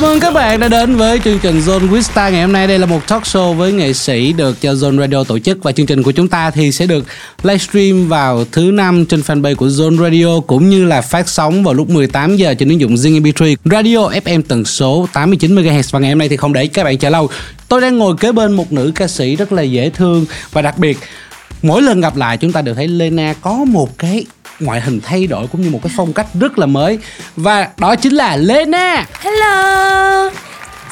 cảm ơn các bạn đã đến với chương trình Zone Quiz ngày hôm nay. Đây là một talk show với nghệ sĩ được cho Zone Radio tổ chức và chương trình của chúng ta thì sẽ được livestream vào thứ năm trên fanpage của Zone Radio cũng như là phát sóng vào lúc 18 giờ trên ứng dụng Zing MP3 Radio FM tần số 89 MHz và ngày hôm nay thì không để các bạn chờ lâu. Tôi đang ngồi kế bên một nữ ca sĩ rất là dễ thương và đặc biệt, mỗi lần gặp lại chúng ta đều thấy Lena có một cái ngoại hình thay đổi cũng như một cái phong cách rất là mới và đó chính là Lena. Hello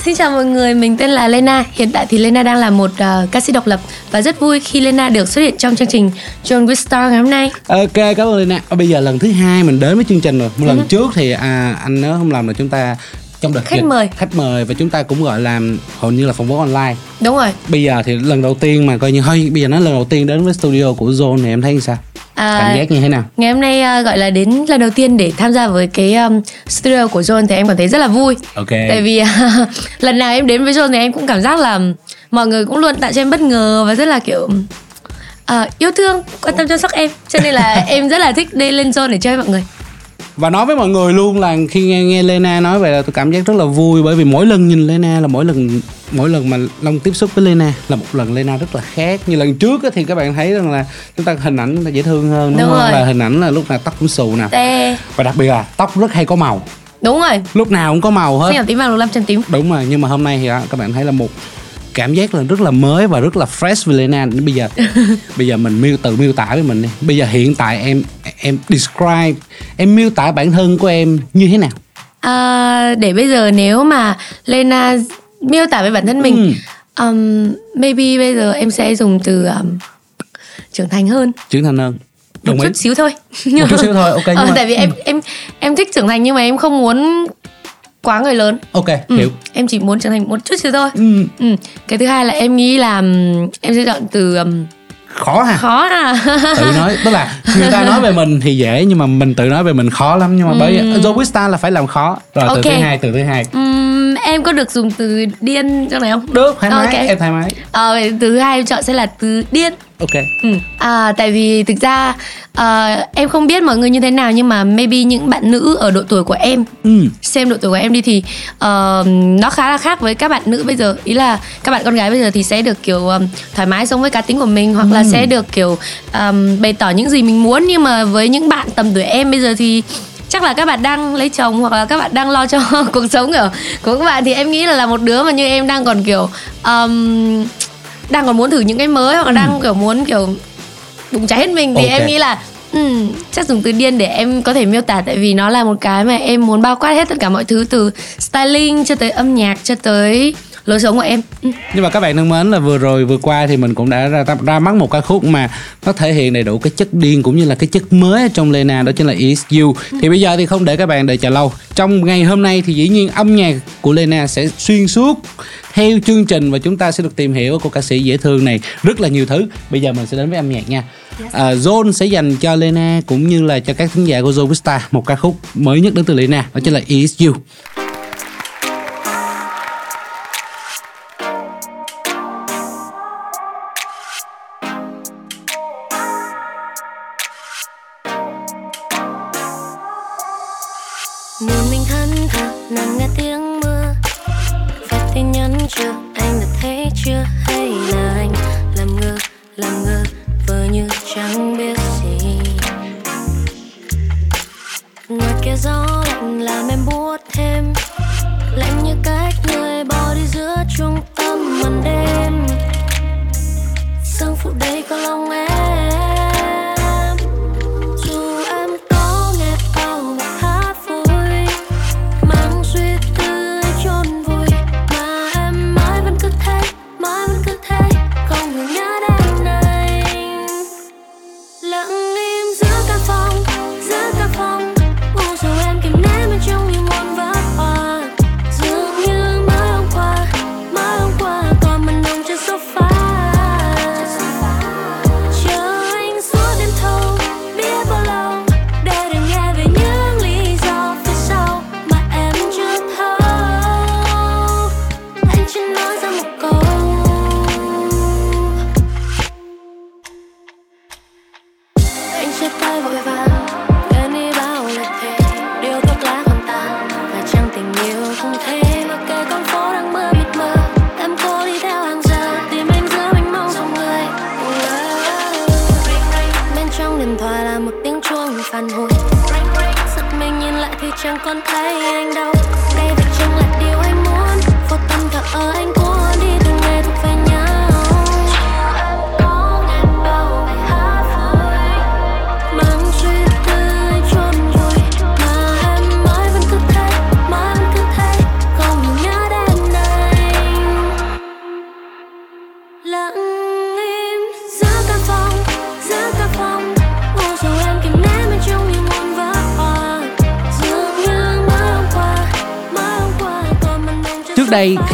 Xin chào mọi người, mình tên là Lena Hiện tại thì Lena đang là một uh, ca sĩ độc lập Và rất vui khi Lena được xuất hiện trong chương trình John with Star ngày hôm nay Ok, cảm ơn Lena. Bây giờ lần thứ hai mình đến với chương trình rồi. Một lần Ừ. trước thì à, anh nhớ không làm là chúng ta trong đợt Khách dịch, mời. khách mời và chúng ta cũng gọi là hầu như là phỏng vấn online. Đúng rồi Bây giờ thì lần đầu tiên mà coi như hơi bây giờ nói lần đầu tiên đến với studio của Zone thì em thấy sao? à, Cảm giác như thế nào? Ngày hôm nay uh, gọi là đến lần đầu tiên để tham gia với cái um, studio của John Thì em cảm thấy rất là vui Ok. Tại vì lần nào em đến với John thì em cũng cảm giác là Mọi người cũng luôn tạo cho em bất ngờ Và rất là kiểu à, yêu thương, quan tâm chăm sóc em Cho nên là em rất là thích đi lên John để chơi với mọi người Và nói với mọi người luôn là khi nghe, nghe Lena nói vậy là tôi cảm giác rất là vui. Bởi vì mỗi lần nhìn Lena là mỗi lần mỗi lần mà Long tiếp xúc với Lena là một lần Lena rất là khác. Như lần trước thì các bạn thấy rằng là chúng ta hình ảnh là dễ thương hơn đúng, Đúng không? rồi. là hình ảnh là lúc nào tóc cũng xù nè. Tê. Và đặc biệt là tóc rất hay có màu. Đúng rồi. Lúc nào cũng có màu hết. Xanh tím vàng lục lam chân tím. Đúng rồi nhưng mà hôm nay thì các bạn thấy là một cảm giác là rất là mới và rất là fresh với Lena bây giờ bây giờ mình miêu tự miêu tả với mình đi. Bây giờ hiện tại em em describe em miêu tả bản thân của em như thế nào? À, để bây giờ nếu mà Lena miêu tả về bản thân mình um, maybe bây giờ em sẽ dùng từ um, trưởng thành hơn. Trưởng thành hơn. Một đồng ý. chút xíu thôi. Một chút xíu thôi ok nhưng ờ, mà tại vì em em em thích trưởng thành nhưng mà em không muốn quá người lớn. Ok Ừ, hiểu. em chỉ muốn trưởng thành một chút xíu thôi. Ừ, ừ. cái thứ hai là em nghĩ là em sẽ chọn từ um, khó ha. khó à tự nói tức là người ta nói về mình thì dễ nhưng mà mình tự nói về mình khó lắm. Nhưng mà bởi vì Joe Star là phải làm khó. Rồi từ Ok. thứ hai từ thứ hai. Ừm, em có được dùng từ điên trong này không? Được thoải mái Ok. em thoải mái. Ờ, vậy từ thứ hai em chọn sẽ là từ điên. Ok. Ừ. À, tại vì thực ra à, em không biết mọi người như thế nào nhưng mà maybe những bạn nữ ở độ tuổi của em ừ. xem độ tuổi của em đi thì ờ, nó khá là khác với các bạn nữ bây giờ. Ý là các bạn con gái bây giờ thì sẽ được kiểu um, thoải mái sống với cá tính của mình hoặc là sẽ được kiểu um, bày tỏ những gì mình muốn. Nhưng mà với những bạn tầm tuổi em bây giờ thì chắc là các bạn đang lấy chồng hoặc là các bạn đang lo cho cuộc sống của của các bạn. Thì em nghĩ là là một đứa mà như em đang còn kiểu um, đang còn muốn thử những cái mới hoặc là đang kiểu muốn kiểu bùng cháy hết mình thì Ok. em nghĩ là ừm, chắc dùng từ điên để em có thể miêu tả. Tại vì nó là một cái mà em muốn bao quát hết tất cả mọi thứ từ styling cho tới âm nhạc cho tới lối sống của em. Ừ. nhưng mà các bạn thân mến là vừa rồi vừa qua thì mình cũng đã ra, ra mắt một ca khúc mà nó thể hiện đầy đủ cái chất điên cũng như là cái chất mới trong Lena đó chính là Is You. Thì bây giờ thì không để các bạn đợi chờ lâu. Trong ngày hôm nay thì dĩ nhiên âm nhạc của Lena sẽ xuyên suốt theo chương trình và chúng ta sẽ được tìm hiểu cô ca sĩ dễ thương này rất là nhiều thứ. Bây giờ mình sẽ đến với âm nhạc nha. À, Zone sẽ dành cho Lena cũng như là cho các thính giả của Zone Star một ca khúc mới nhất đến từ Lena đó chính là Is You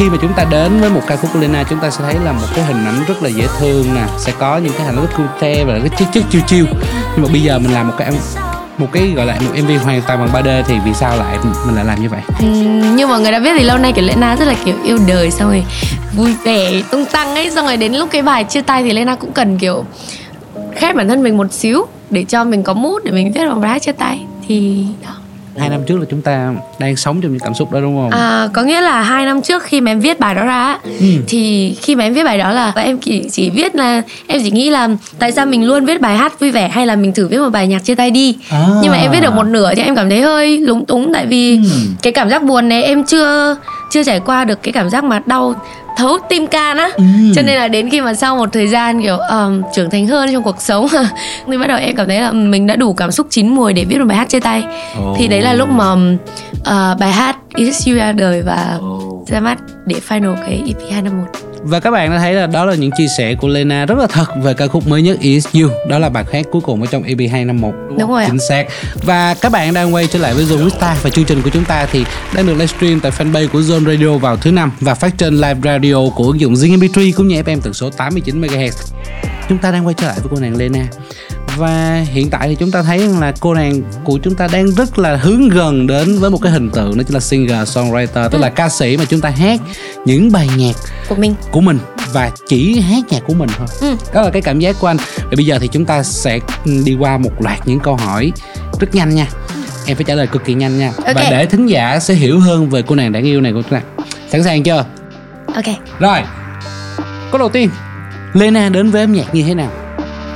khi mà chúng ta đến với một ca khúc của Lena chúng ta sẽ thấy là một cái hình ảnh rất là dễ thương nè. Sẽ có những cái hành rất cute và cái chất chất chiêu chiêu Nhưng mà bây giờ mình làm một cái một cái gọi là một MV hoàn toàn bằng 3D thì vì sao lại mình lại làm như vậy? Ừ, như mọi người đã biết thì lâu nay kiểu Lena rất là kiểu yêu đời xong rồi vui vẻ tung tăng ấy. Xong rồi đến lúc cái bài chia tay thì Lena cũng cần kiểu khép bản thân mình một xíu để cho mình có mút để mình viết một bài hát chia tay. Thì đó. Hai năm trước là chúng ta đang sống trong những cảm xúc đó đúng không? À, có nghĩa là hai năm trước khi mà em viết bài đó ra Ừ. thì khi mà em viết bài đó là em chỉ chỉ viết là em chỉ nghĩ là tại sao mình luôn viết bài hát vui vẻ hay là mình thử viết một bài nhạc chia tay đi À. nhưng mà em viết được một nửa thì em cảm thấy hơi lúng túng tại vì Ừ. cái cảm giác buồn này em chưa chưa trải qua được cái cảm giác mà đau thấu tim can á Ừ. cho nên là đến khi mà sau một thời gian kiểu um, trưởng thành hơn trong cuộc sống thì bắt đầu em cảm thấy là mình đã đủ cảm xúc chín mùi để viết một bài hát chia tay Ồ. thì đấy là lúc mà uh, bài hát Is You ra đời và ra mắt để final cái EP 251 Và các bạn đã thấy là đó là những chia sẻ của Lena rất là thật về ca khúc mới nhất Is You. Đó là bài hát cuối cùng ở trong EP 251 Đúng rồi. Chính xác. Và các bạn đang quay trở lại với Zone Vista Và chương trình của chúng ta thì đang được livestream tại fanpage của Zone Radio vào thứ năm Và phát trên live radio của ứng dụng Zing MP3 cũng như FM tần số 89MHz Chúng ta đang quay trở lại với cô nàng Lena và hiện tại thì chúng ta thấy là cô nàng của chúng ta đang rất là hướng gần đến với một cái hình tượng đó chính là singer songwriter tức là ca sĩ mà chúng ta hát những bài nhạc của mình. của mình và chỉ hát nhạc của mình thôi. Ừ. đó là cái cảm giác của anh. Và bây giờ thì chúng ta sẽ ừ, đi qua một loạt những câu hỏi rất nhanh nha. Em phải trả lời cực kỳ nhanh nha. Ok. và để thính giả sẽ hiểu hơn về cô nàng đáng yêu này của chúng ta. Sẵn sàng chưa? Ok. Rồi. Câu đầu tiên. Lena đến với âm nhạc như thế nào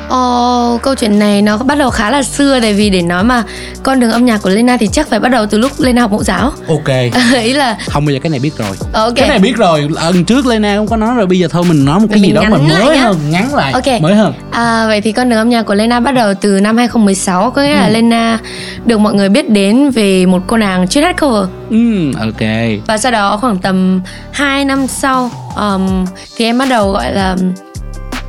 Ồ, câu chuyện này nó bắt đầu khá là xưa tại vì để nói mà con đường âm nhạc của Lena thì chắc phải bắt đầu từ lúc Lena học mẫu giáo. ok Ý là không bây giờ cái này biết rồi ok. cái này biết rồi lần trước Lena cũng có nói rồi bây giờ thôi mình nói một cái Mình gì đó mà mới nhá. hơn ngắn lại Ok. mới hơn À, vậy thì con đường âm nhạc của Lena bắt đầu từ năm 2016 Có nghĩa là Lena được mọi người biết đến về một cô nàng chuyên hát cover ừ ok Và sau đó khoảng tầm 2 năm sau um, Thì em bắt đầu gọi là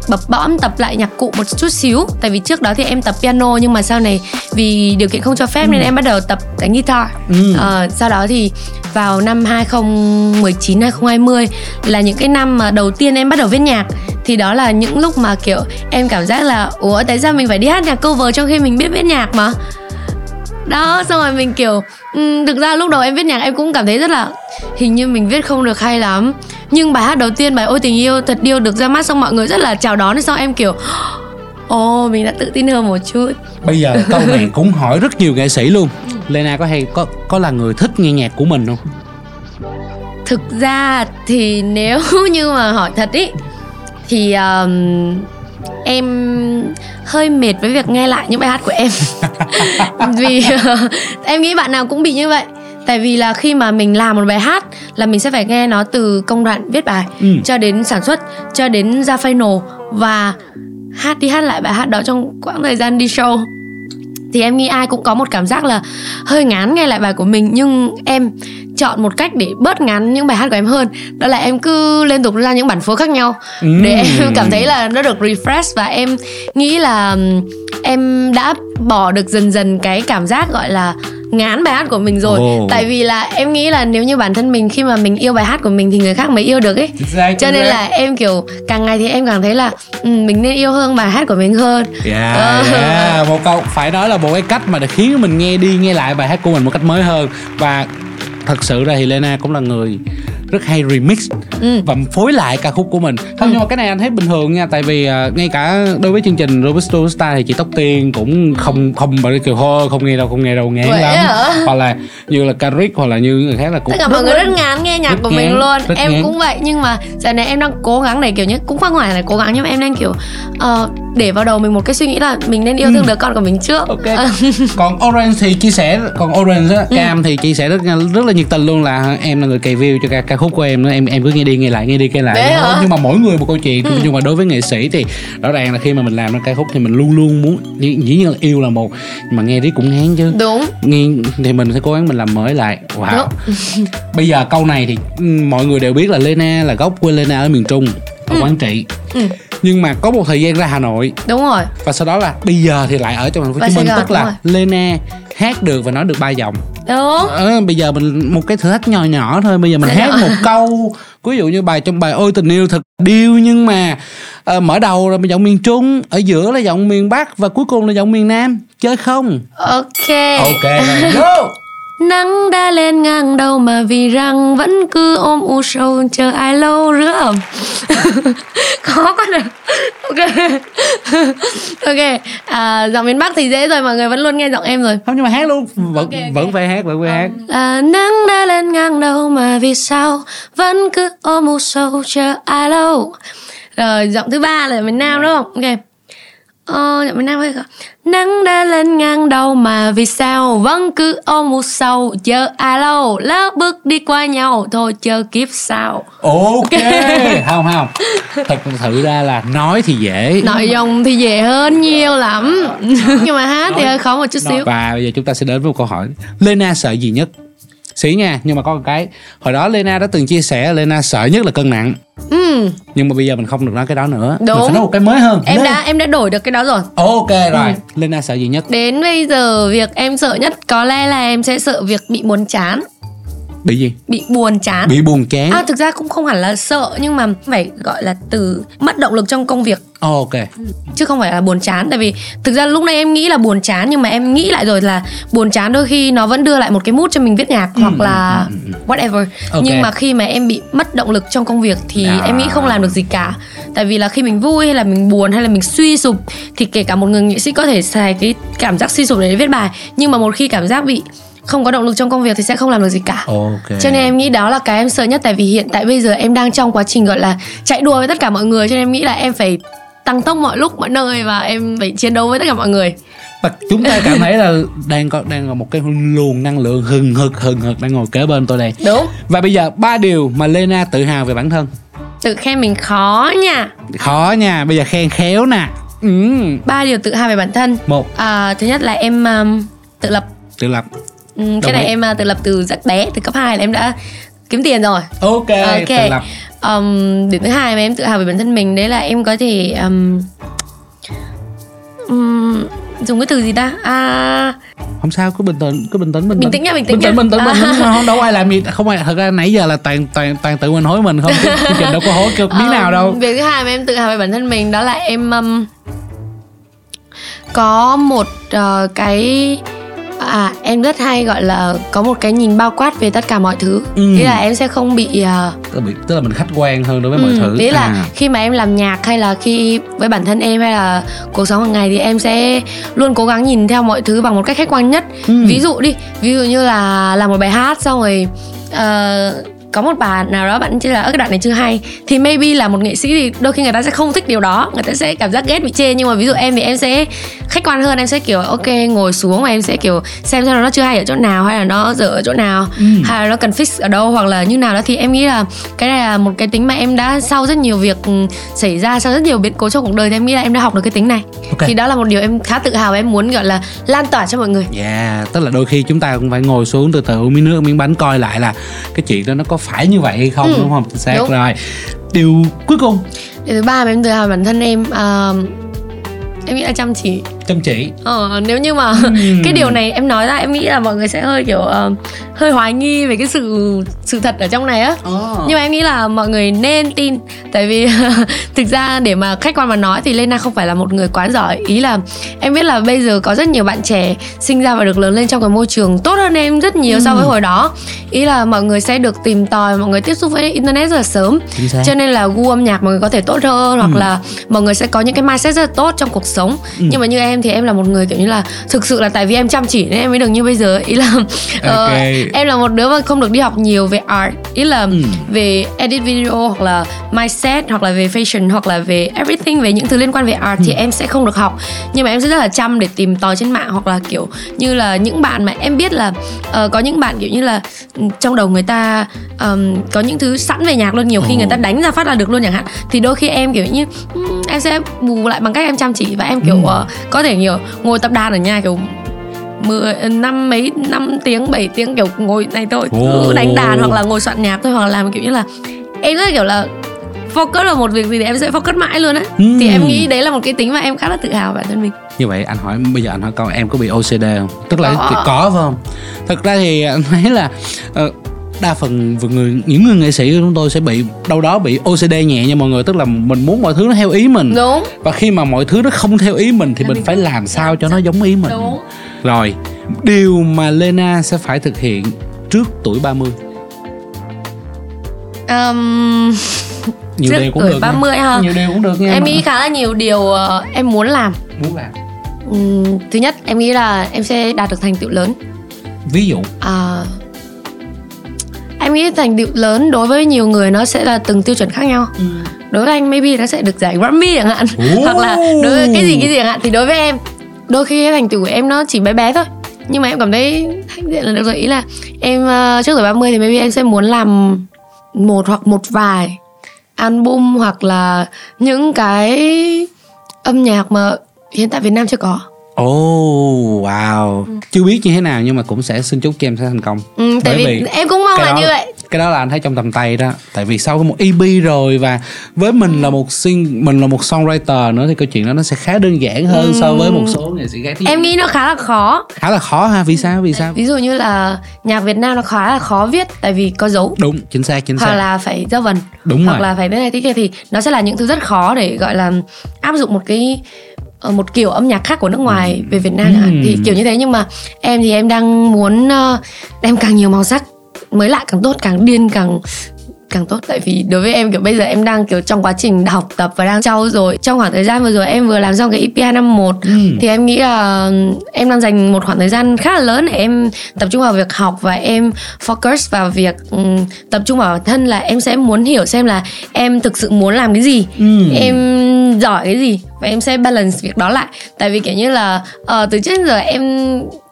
bập bõm tập lại nhạc cụ một chút xíu. Tại vì trước đó thì em tập piano Nhưng mà sau này vì điều kiện không cho phép Nên em bắt đầu tập đánh guitar. Ừ. Ờ, Sau đó thì vào năm 2019 2020 là những cái năm mà đầu tiên em bắt đầu viết nhạc. Thì đó là những lúc mà kiểu em cảm giác là ủa tại sao mình phải đi hát nhạc cover trong khi mình biết viết nhạc mà đó xong rồi mình kiểu ừm, thực ra lúc đầu em viết nhạc em cũng cảm thấy rất là hình như mình viết không được hay lắm. Nhưng bài hát đầu tiên bài ôi tình yêu thật yêu được ra mắt xong mọi người rất là chào đón xong em kiểu ồ mình đã tự tin hơn một chút. Bây giờ câu này cũng hỏi rất nhiều nghệ sĩ luôn. Lena có hay có có là người thích nghe nhạc của mình không? Thực ra thì nếu như mà hỏi thật ý thì um, em hơi mệt với việc nghe lại những bài hát của em. Vì em nghĩ bạn nào cũng bị như vậy. Tại vì là khi mà mình làm một bài hát là mình sẽ phải nghe nó từ công đoạn viết bài Ừ. cho đến sản xuất cho đến ra final và hát đi hát lại bài hát đó trong quãng thời gian đi show thì em nghĩ ai cũng có một cảm giác là hơi ngán nghe lại bài của mình nhưng em chọn một cách để bớt ngắn những bài hát của em hơn đó là em cứ liên tục ra những bản phối khác nhau Ừm. để em cảm thấy là nó được refresh và em nghĩ là em đã bỏ được dần dần cái cảm giác gọi là ngán bài hát của mình rồi Ồ. tại vì là em nghĩ là nếu như bản thân mình khi mà mình yêu bài hát của mình thì người khác mới yêu được ấy cho nên là em kiểu càng ngày thì em càng thấy là ừ, mình nên yêu hơn bài hát của mình hơn Yeah, Ờ. yeah. một câu phải nói là một cái cách mà để khiến mình nghe đi nghe lại bài hát của mình một cách mới hơn và thật sự ra thì Lena cũng là người rất hay remix Ừ. và phối lại ca khúc của mình không nhưng mà cái này anh thấy bình thường nha tại vì à, ngay cả đối với chương trình Robusto Star thì chị Tóc Tiên cũng không không mà kiểu hô không nghe đâu không nghe đâu ngán Vậy lắm hả? hoặc là như là Carrick hoặc là như người khác là cũng tất cả mọi người rất ngán nghe nhạc của ngán, mình luôn em ngán. cũng vậy nhưng mà giờ này em đang cố gắng để kiểu như cũng không phải là cố gắng nhưng mà em đang kiểu ờ, để vào đầu mình một cái suy nghĩ là mình nên yêu thương đứa con của mình trước. Ừ. ok. Còn orange thì chia sẻ còn orange á cam thì chia sẻ rất rất là nhiệt tình luôn là em là người cày view cho ca, ca khúc của em em em cứ nghe đi nghe lại nghe đi nghe lại hả? nhưng mà mỗi người một câu chuyện. Nhưng mà đối với nghệ sĩ thì rõ ràng là khi mà mình làm ra ca khúc thì mình luôn luôn muốn dĩ nhiên là yêu là một nhưng mà nghe đi cũng ngán chứ. Đúng. Nghe thì mình sẽ cố gắng mình làm mới lại. Wow. Bây giờ câu này thì ừ, mọi người đều biết là Lena là gốc quê Lena ở miền Trung ở Quảng Trị. Ừ. nhưng mà có một thời gian ra Hà Nội. Đúng rồi. Và sau đó là bây giờ thì lại ở trong thành phố Hồ Chí Minh tức là Lena hát được và nói được ba giọng. Đúng. Ờ, bây giờ mình một cái thử thách nhỏ nhỏ thôi bây giờ mình Dạ. hát rồi. một câu ví dụ như bài trong bài ôi tình yêu thật điêu nhưng mà ờ, mở đầu là giọng miền Trung ở giữa là giọng miền Bắc và cuối cùng là giọng miền Nam. Chơi không? Ok. Ok go Nắng đã lên ngang đầu mà vì rằng vẫn cứ ôm u sầu chờ ai lâu rửa ẩm. Khó quá nè. Ok. Ok à, Giọng miền Bắc thì dễ rồi mọi người vẫn luôn nghe giọng em rồi. Không nhưng mà hát luôn. Vẫn Ok, ok. vẫn phải hát vẫn phải hát. Là nắng đã lên ngang đầu mà vì sao vẫn cứ ôm u sầu chờ ai lâu. Rồi giọng thứ ba là miền Nam đúng không? Ok Ờ, miền Nam hay? Nắng đã lên ngang đầu mà vì sao? Vẫn cứ ôm một sầu chờ ai lâu. Lỡ bước đi qua nhau thôi chờ kiếp sau. Ok. Không không. Thật sự ra là nói thì dễ. Nội dung thì dễ hơn nhiều lắm. Nhưng mà hát thì hơi khó một chút xíu. và bây giờ chúng ta sẽ đến với một câu hỏi. Lena sợ gì nhất sĩ nha nhưng mà có một cái. Hồi đó Lena đã từng chia sẻ Lena sợ nhất là cân nặng. Ừ, nhưng mà bây giờ mình không được nói cái đó nữa. Đúng. mình phải nói một cái mới hơn. Em Lên. đã em đã đổi được cái đó rồi. Ok rồi. Ừ. Lena sợ gì nhất? Đến bây giờ việc em sợ nhất có lẽ là em sẽ sợ việc bị buồn chán bị gì? Bị buồn chán. Bị buồn chán. À thực ra cũng không hẳn là sợ nhưng mà phải gọi là từ mất động lực trong công việc. Ok. Chứ không phải là buồn chán tại vì thực ra lúc này em nghĩ là buồn chán nhưng mà em nghĩ lại rồi là buồn chán đôi khi nó vẫn đưa lại một cái mood cho mình viết nhạc hoặc là whatever ừ, Ok. nhưng mà khi mà em bị mất động lực trong công việc thì À. em nghĩ không làm được gì cả. Tại vì là khi mình vui hay là mình buồn hay là mình suy sụp thì kể cả một người nghệ sĩ có thể xài cái cảm giác suy sụp để viết bài nhưng mà một khi cảm giác bị không có động lực trong công việc thì sẽ không làm được gì cả. Ok. Cho nên em nghĩ đó là cái em sợ nhất tại vì hiện tại bây giờ em đang trong quá trình gọi là chạy đua với tất cả mọi người cho nên em nghĩ là em phải tăng tốc mọi lúc mọi nơi và em phải chiến đấu với tất cả mọi người. Và chúng ta cảm thấy là đang có đang có một cái luồng năng lượng hừng hực hừng hực đang ngồi kế bên tôi đây. Đúng. Và bây giờ ba điều mà Lena tự hào về bản thân. Tự khen mình khó nha. Khó nha bây giờ khen khéo nè. Ừ. ba điều tự hào về bản thân. Một. À, thứ nhất là em um, tự lập. Tự lập Ừm, cái này ý. em uh, tự lập từ rất bé từ cấp 2 là em đã kiếm tiền rồi ok, ok tự lập um, điểm thứ hai mà em tự hào về bản thân mình đấy là em có thể um, um, dùng cái từ gì ta à, không sao cứ bình tĩnh cứ bình tĩnh bình, Bình tĩnh nha, bình tĩnh bình tĩnh nha. bình tĩnh, bình tĩnh. À. không đâu ai làm gì không ai thật ra nãy giờ là toàn toàn toàn tự mình hối mình không chương trình đâu có hối cực miếng nào Um, đâu Việc thứ hai mà em tự hào về bản thân mình đó là em um, có một uh, cái à em rất hay gọi là có một cái nhìn bao quát về tất cả mọi thứ. Ừ. Nghĩa là em sẽ không bị uh, tức là, bị- tức là mình khách quan hơn đối với mọi Ừ, thứ Ý là À. khi mà em làm nhạc hay là khi với bản thân em hay là cuộc sống hàng ngày thì em sẽ luôn cố gắng nhìn theo mọi thứ bằng một cách khách quan nhất. Ừ. Ví dụ đi, ví dụ như là làm một bài hát xong rồi ờ, có một bạn nào đó bạn chỉ là "Ơ, cái đoạn này chưa hay. Thì maybe là một nghệ sĩ thì đôi khi người ta sẽ không thích điều đó. Người ta sẽ cảm giác ghét bị chê. Nhưng mà ví dụ em thì em sẽ khách quan hơn. Em sẽ kiểu ok ngồi xuống và em sẽ kiểu xem xem nó chưa hay ở chỗ nào hay là nó dở ở chỗ nào Ừ. hay là nó cần fix ở đâu hoặc là như nào đó. Thì em nghĩ là cái này là một cái tính mà em đã sau rất nhiều việc ừ, xảy ra sau rất nhiều biến cố trong cuộc đời thì em nghĩ là em đã học được cái tính này. Ok. thì đó là một điều em khá tự hào và em muốn gọi là lan tỏa cho mọi người. Yeah, tức là đôi khi chúng ta cũng phải ngồi xuống từ từ uống miếng nước miếng bánh coi lại là cái chuyện đó nó có phải như vậy hay không Ừ, đúng không? Chính xác đúng. rồi. Điều cuối cùng. Điều thứ ba mà em tự hào bản thân em ờ, em nghĩ là chăm chỉ chăm chỉ. Ờ, nếu như mà Ừm. cái điều này em nói ra em nghĩ là mọi người sẽ hơi kiểu ờ, hơi hoài nghi về cái sự sự thật ở trong này á. Nhưng mà em nghĩ là mọi người nên tin tại vì thực ra để mà khách quan mà nói thì Lena không phải là một người quá giỏi. Ý là em biết là bây giờ có rất nhiều bạn trẻ sinh ra và được lớn lên trong cái môi trường tốt hơn em rất nhiều so với hồi đó. Ý là mọi người sẽ được tìm tòi mọi người tiếp xúc với internet rất là sớm. Cho nên là gu âm nhạc mọi người có thể tốt hơn hoặc là mọi người sẽ có những cái mindset rất là tốt trong cuộc sống. Nhưng mà như em em thì em là một người kiểu như là thực sự là tại vì em chăm chỉ nên em mới được như bây giờ ý là ờ, Ok. em là một đứa mà không được đi học nhiều về art ý là Ừ. về edit video hoặc là mindset hoặc là về fashion hoặc là về everything về những thứ liên quan về art Ừ. thì em sẽ không được học nhưng mà em sẽ rất là chăm để tìm tòi trên mạng hoặc là kiểu như là những bạn mà em biết là ờ, có những bạn kiểu như là ừ, trong đầu người ta ờm, có những thứ sẵn về nhạc luôn nhiều khi Ồ. người ta đánh ra phát là được luôn chẳng hạn thì đôi khi em kiểu như ừm, em sẽ bù lại bằng cách em chăm chỉ và em kiểu ờ, có thể nhiều ngồi tập đàn ở nhà kiểu mười năm mấy năm tiếng 7 tiếng kiểu ngồi này thôi. Cứ đánh đàn hoặc là ngồi soạn nhạc thôi hoặc là làm kiểu như là em rất kiểu là focus vào một việc gì thì em sẽ focus mãi luôn á. Ừm. thì em nghĩ đấy là một cái tính mà em khá là tự hào bản thân mình. Như vậy anh hỏi bây giờ anh hỏi câu em có bị OCD không? Tức là Có. có, phải không? Thật ra thì anh thấy là ờ, đa phần người những người nghệ sĩ của chúng tôi sẽ bị đâu đó bị OCD nhẹ nha mọi người tức là mình muốn mọi thứ nó theo ý mình. Đúng. Và khi mà mọi thứ nó không theo ý mình thì mình phải làm sao cho nó giống ý mình. đúng. Rồi điều mà Lena sẽ phải thực hiện trước tuổi 30 um, nhiều Trước điều cũng tuổi được 30 nha. ha. nhiều điều cũng được nha em nghĩ khá là nhiều điều ờ, em muốn làm. Muốn làm. Ừm, thứ nhất em nghĩ là em sẽ đạt được thành tựu lớn. Ví dụ. À, em nghĩ thành tựu lớn đối với nhiều người nó sẽ là từng tiêu chuẩn khác nhau. Đối với anh maybe nó sẽ được giải Grammy chẳng hạn. Ồ. hoặc là đối với cái gì cái gì chẳng hạn. Thì đối với em đôi khi cái thành tựu của em nó chỉ bé bé thôi. Nhưng mà em cảm thấy hãnh diện là được rồi ý là em ờ, trước tuổi 30 thì maybe em sẽ muốn làm một hoặc một vài album hoặc là những cái âm nhạc mà hiện tại Việt Nam chưa có Oh wow. Chưa biết như thế nào nhưng mà cũng sẽ xin chúc cho em sẽ thành công. Ừ, tại Bởi vì, vì em cũng mong là đó- như vậy. Cái đó là anh thấy trong tầm tay đó. Tại vì sau một EP rồi Và với mình là một sing Mình là một songwriter nữa Thì câu chuyện đó nó sẽ khá đơn giản hơn So với một số nghệ sĩ khác. Em nghĩ nó khá là khó. Khá là khó ha Vì sao? Vì sao? Ví dụ như là nhạc Việt Nam nó khá là khó viết tại vì có dấu. Đúng chính xác chính hoặc xác. là phải giao vần. Đúng hoặc rồi. là phải thế này thế kia thì nó sẽ là những thứ rất khó để gọi là áp dụng một cái một kiểu âm nhạc khác của nước ngoài về Việt Nam Ừm. thì kiểu như thế nhưng mà em thì em đang muốn ờ, đem càng nhiều màu sắc mới lạ càng tốt càng điên càng càng tốt tại vì đối với em kiểu bây giờ em đang kiểu trong quá trình học tập và đang trau dồi trong khoảng thời gian vừa rồi em vừa làm xong cái EP năm một Ừm. thì em nghĩ là em đang dành một khoảng thời gian khá là lớn để em tập trung vào việc học và em focus vào việc ừm, tập trung vào bản thân là em sẽ muốn hiểu xem là em thực sự muốn làm cái gì Ừm. em giỏi cái gì và em sẽ balance việc đó lại tại vì kiểu như là ờ, từ trước đến giờ em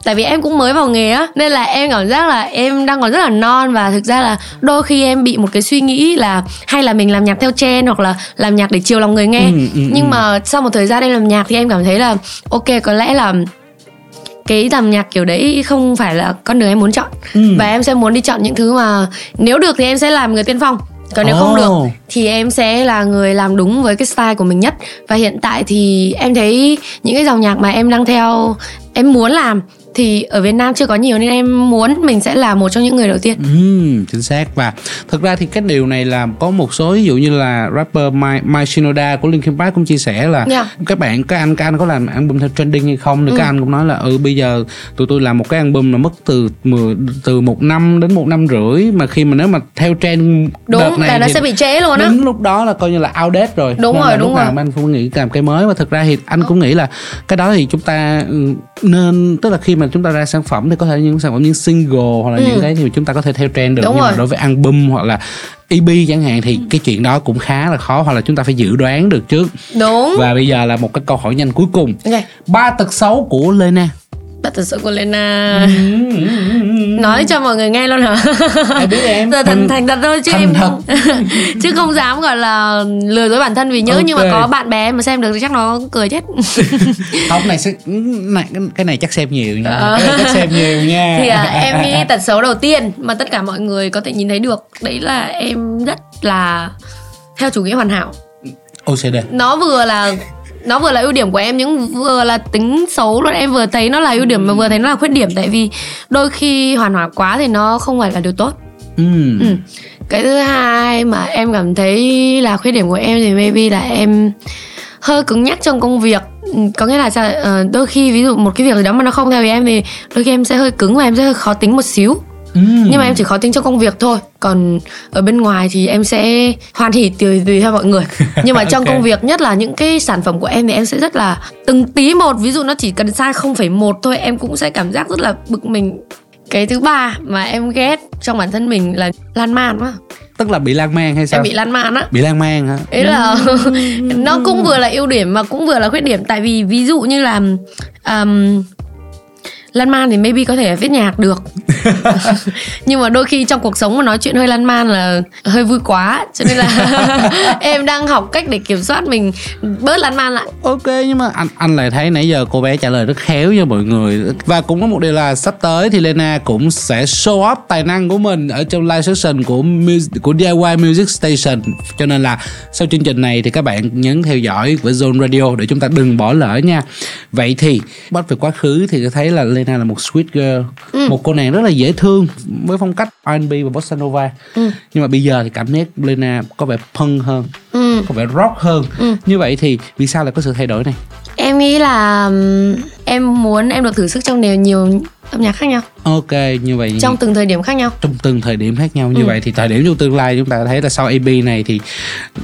tại vì em cũng mới vào nghề á nên là em cảm giác là em đang còn rất là non và thực ra là đôi khi em bị một cái suy nghĩ là hay là mình làm nhạc theo trend hoặc là làm nhạc để chiều lòng người nghe Ừ, ừ, nhưng ừ. mà sau một thời gian em làm nhạc thì em cảm thấy là ok có lẽ là cái làm nhạc kiểu đấy không phải là con đường em muốn chọn Ừ. và em sẽ muốn đi chọn những thứ mà nếu được thì em sẽ làm người tiên phong còn nếu không Ồ. được thì em sẽ là người làm đúng với cái style của mình nhất và hiện tại thì em thấy những cái dòng nhạc mà em đang theo em muốn làm thì ở Việt Nam chưa có nhiều nên em muốn mình sẽ là một trong những người đầu tiên. Ừm, chính xác. Và thực ra thì cái điều này là có một số ví dụ như là rapper Mai, Mai Shinoda của Linkin Park cũng chia sẻ là Yeah. các bạn các anh các anh có làm album theo trending hay không? Thì các anh cũng nói là ừ bây giờ tụi tôi làm một cái album là mất từ 10, từ một năm đến một năm rưỡi. Mà khi mà nếu mà theo trend đợt đúng này là nó sẽ bị trễ luôn á. đến lúc đó là coi như là outdated rồi. Đúng Nên rồi, đúng rồi. anh cũng nghĩ làm cái mới. Và thực ra thì anh cũng nghĩ là cái đó thì chúng ta ừ, nên tức là khi mà chúng ta ra sản phẩm thì có thể những sản phẩm như single hoặc là những cái thì chúng ta có thể theo trend được. Ừ. Đúng nhưng mà rồi. đối với album hoặc là EP chẳng hạn thì cái chuyện đó cũng khá là khó hoặc là chúng ta phải dự đoán được trước. Đúng. Và bây giờ là một cái câu hỏi nhanh cuối cùng. Ok. Ba tật xấu của Lena Bạn thật sự của Lena. Nói cho mọi người nghe luôn hả? Ai biết em. Giờ thành, thành thật thôi chứ thành em thật. Chứ không dám gọi là lừa dối bản thân vì nhớ nhưng mà có bạn bè mà xem được thì chắc nó cười chết. Không này này cái- cái này chắc xem nhiều nha. Ờ. cái này chắc xem nhiều nha. Thì à, em nghĩ tật xấu đầu tiên mà tất cả mọi người có thể nhìn thấy được Đấy là em rất là theo chủ nghĩa hoàn hảo. OCD. Nó vừa là nó vừa là ưu điểm của em nhưng vừa là tính xấu luôn. Em vừa thấy nó là ưu điểm mà vừa thấy nó là khuyết điểm. Tại vì đôi khi hoàn hảo quá thì nó không phải là điều tốt. Ừm. Ừ. Cái thứ hai mà em cảm thấy là khuyết điểm của em thì maybe là em hơi cứng nhắc trong công việc. Ừ, có nghĩa là sao? Ờ, đôi khi ví dụ một cái việc gì đó mà nó không theo ý em thì đôi khi em sẽ hơi cứng và em sẽ hơi khó tính một xíu nhưng mà em chỉ khó tính trong công việc thôi. Còn ở bên ngoài thì em sẽ hoan hỉ tùy tùy theo mọi người. Nhưng mà trong công việc nhất là những cái sản phẩm của em thì em sẽ rất là từng tí một. Ví dụ nó chỉ cần sai 0,1 thôi em cũng sẽ cảm giác rất là bực mình. Cái thứ ba mà em ghét trong bản thân mình là lan man quá. Tức là bị lan man hay sao? Em bị lan man á. Bị lan man hả? Ấy là nó cũng vừa là ưu điểm mà cũng vừa là khuyết điểm. Tại vì ví dụ như là um, lan man thì maybe có thể viết nhạc được. Nhưng mà đôi khi trong cuộc sống mà nói chuyện hơi lan man là hơi vui quá cho nên là em đang học cách để kiểm soát mình bớt lan man lại. Ok nhưng mà anh anh lại thấy nãy giờ cô bé trả lời rất khéo cho mọi người. Và cũng có một điều là sắp tới thì Lena cũng sẽ show up tài năng của mình ở trong live session của của DIY Music Station. Cho nên là sau chương trình này thì các bạn nhấn theo dõi với Zone Radio để chúng ta đừng bỏ lỡ nha. Vậy thì bắt về quá khứ thì thấy là Lena là một sweet girl. Một cô nàng rất là dễ thương với phong cách R&B và bossa nova. Nhưng mà bây giờ thì cảm giác Lena có vẻ punk hơn ừ. có vẻ rock hơn. Như vậy thì vì sao lại có sự thay đổi này em nghĩ là em muốn em được thử sức trong nhiều nhiều âm nhạc khác nhau. Ok như vậy trong từng thời điểm khác nhau. Trong từng thời điểm khác nhau. Như vậy thì thời điểm trong tương lai chúng ta thấy là sau EP này thì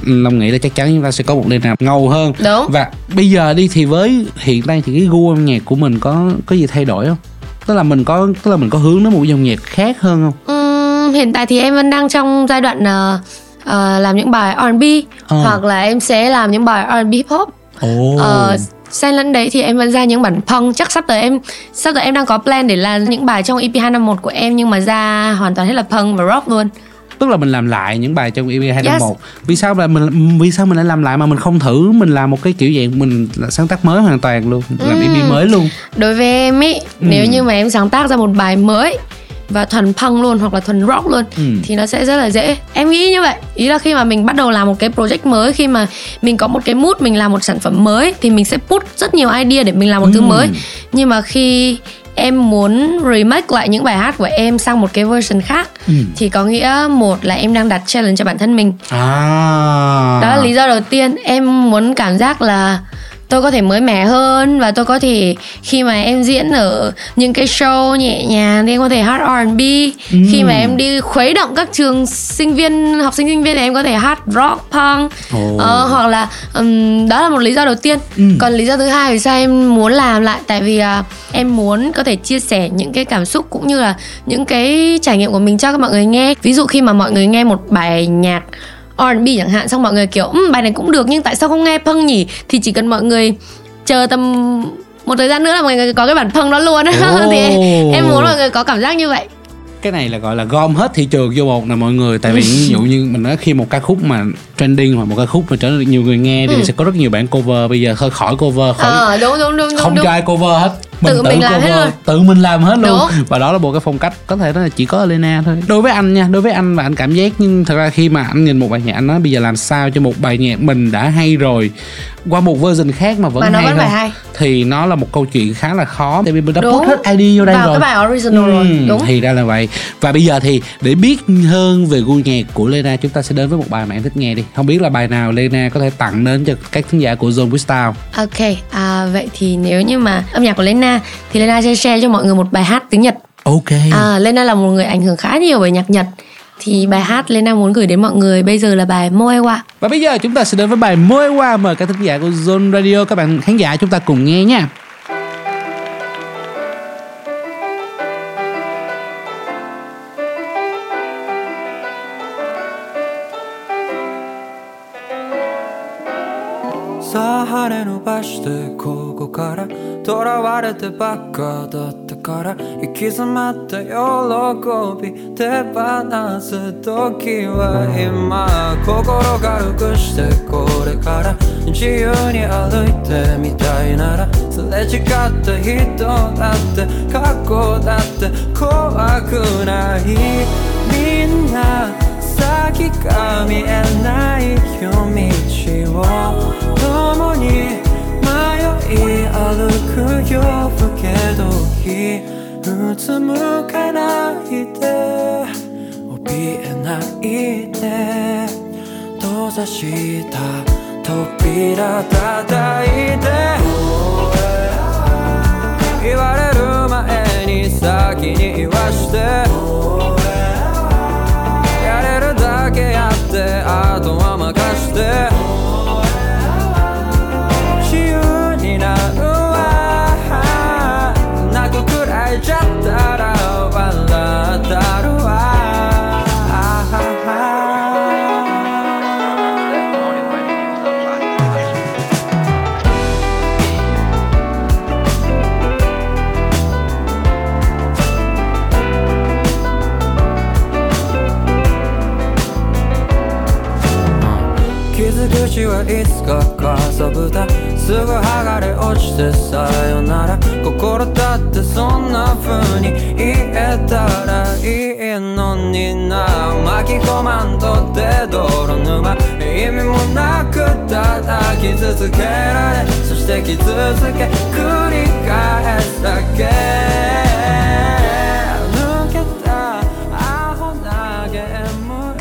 Long nghĩ là chắc chắn chúng ta sẽ có một nền nào ngầu hơn. Đúng. và bây giờ đi thì với hiện tại thì cái gu âm nhạc của mình có có gì thay đổi không? Tức là mình có tức là mình có hướng đến một dòng nhạc khác hơn không? Ừm, hiện tại thì em vẫn đang trong giai đoạn ờ, làm những bài R&B Ờ. hoặc là em sẽ làm những bài R&B hip hop. ồ. Ờ, xen lẫn đấy thì em vẫn ra những bản punk chắc sắp tới em sắp tới em đang có plan để làm những bài trong EP 251 của em nhưng mà ra hoàn toàn hết là punk và rock luôn. tức là mình làm lại những bài trong EP 251 vì sao là mình vì sao mình lại làm lại mà mình không thử? Mình làm một cái kiểu dạng mình là sáng tác mới hoàn toàn luôn làm EP mới luôn. Đối với em ý, nếu như mà em sáng tác ra một bài mới và thuần punk luôn hoặc là thuần rock luôn Ừ. thì nó sẽ rất là dễ em nghĩ như vậy ý là khi mà mình bắt đầu làm một cái project mới khi mà mình có một cái mood mình làm một sản phẩm mới thì mình sẽ put rất nhiều idea để mình làm một thứ Ừ. mới nhưng mà khi em muốn remake lại những bài hát của em sang một cái version khác Ừ. thì có nghĩa một là em đang đặt challenge cho bản thân mình à đó là lý do đầu tiên em muốn cảm giác là tôi có thể mới mẻ hơn và tôi có thể khi mà em diễn ở những cái show nhẹ nhàng thì em có thể hát R&B khi mà em đi khuấy động các trường sinh viên học sinh sinh viên thì em có thể hát rock punk Ồ. Ờ, hoặc là ừm, đó là một lý do đầu tiên. Còn lý do thứ hai vì sao em muốn làm lại? Tại vì à, em muốn có thể chia sẻ những cái cảm xúc cũng như là những cái trải nghiệm của mình cho các mọi người nghe. Ví dụ khi mà mọi người nghe một bài nhạc R&B chẳng hạn xong mọi người kiểu "Ừm, bài này cũng được nhưng tại sao không nghe punk nhỉ? Thì chỉ cần mọi người chờ tầm một thời gian nữa là mọi người có cái bản punk đó luôn. Ồ. thì em muốn mọi người có cảm giác như vậy. Cái này là gọi là gom hết thị trường vô một nè mọi người. Tại vì ví dụ như mình nói khi một ca khúc mà trending hoặc một ca khúc mà trở nên nhiều người nghe thì sẽ có rất nhiều bản cover. Bây giờ thôi khỏi cover khỏi ờ đúng đúng đúng đúng không đúng. cho ai cover hết Tự mình làm hết luôn. tự mình làm hết luôn. Đúng. và đó là một cái phong cách có thể nói là chỉ có Elena thôi. Đối với anh nha đối với anh và anh cảm giác nhưng thật ra khi mà anh nhìn một bài nhạc anh nói bây giờ làm sao cho một bài nhạc mình đã hay rồi qua một version khác mà vẫn Mà nó hay vẫn hơn phải hay. thì nó là một câu chuyện khá là khó. Tại vì mình đã Đúng. put hết ID vô đây vào rồi. cái bài original rồi. Ừ, đúng. thì ra là vậy. Và bây giờ thì để biết hơn về gu nhạc của Lena chúng ta sẽ đến với một bài mà em thích nghe đi. Không biết là bài nào Lena có thể tặng đến cho các khán giả của Zone Wistal Ok, à, vậy thì nếu như mà âm nhạc của Lena thì Lena sẽ share cho mọi người một bài hát tiếng Nhật. ok À, Lena là một người ảnh hưởng khá nhiều bởi nhạc Nhật. Thì bài hát Lena muốn gửi đến mọi người bây giờ là bài Moewa. và bây giờ chúng ta sẽ đến với bài Môi qua mời các khán giả của Zone Radio các bạn khán giả chúng ta cùng nghe nha さあ羽伸ばしてここから 囚われてばっかだったから行き詰まった喜び手放す時は今心軽くしてこれから自由に歩いてみたいならすれ違った人だって過去だって怖くないみんな先が見えない夜道を共にい歩く夜更け時うつむかないで怯えないで閉ざした扉叩いて言われる前に先に言わしてやれるだけやってあとは任して。さぶたすぐ剥がれ落ちてさよなら。心だってそんな風に言えたらいいのにな。巻き込まんとって泥沼。意味もなくただ傷つけられ。そして傷つけ繰り返すだけ抜け。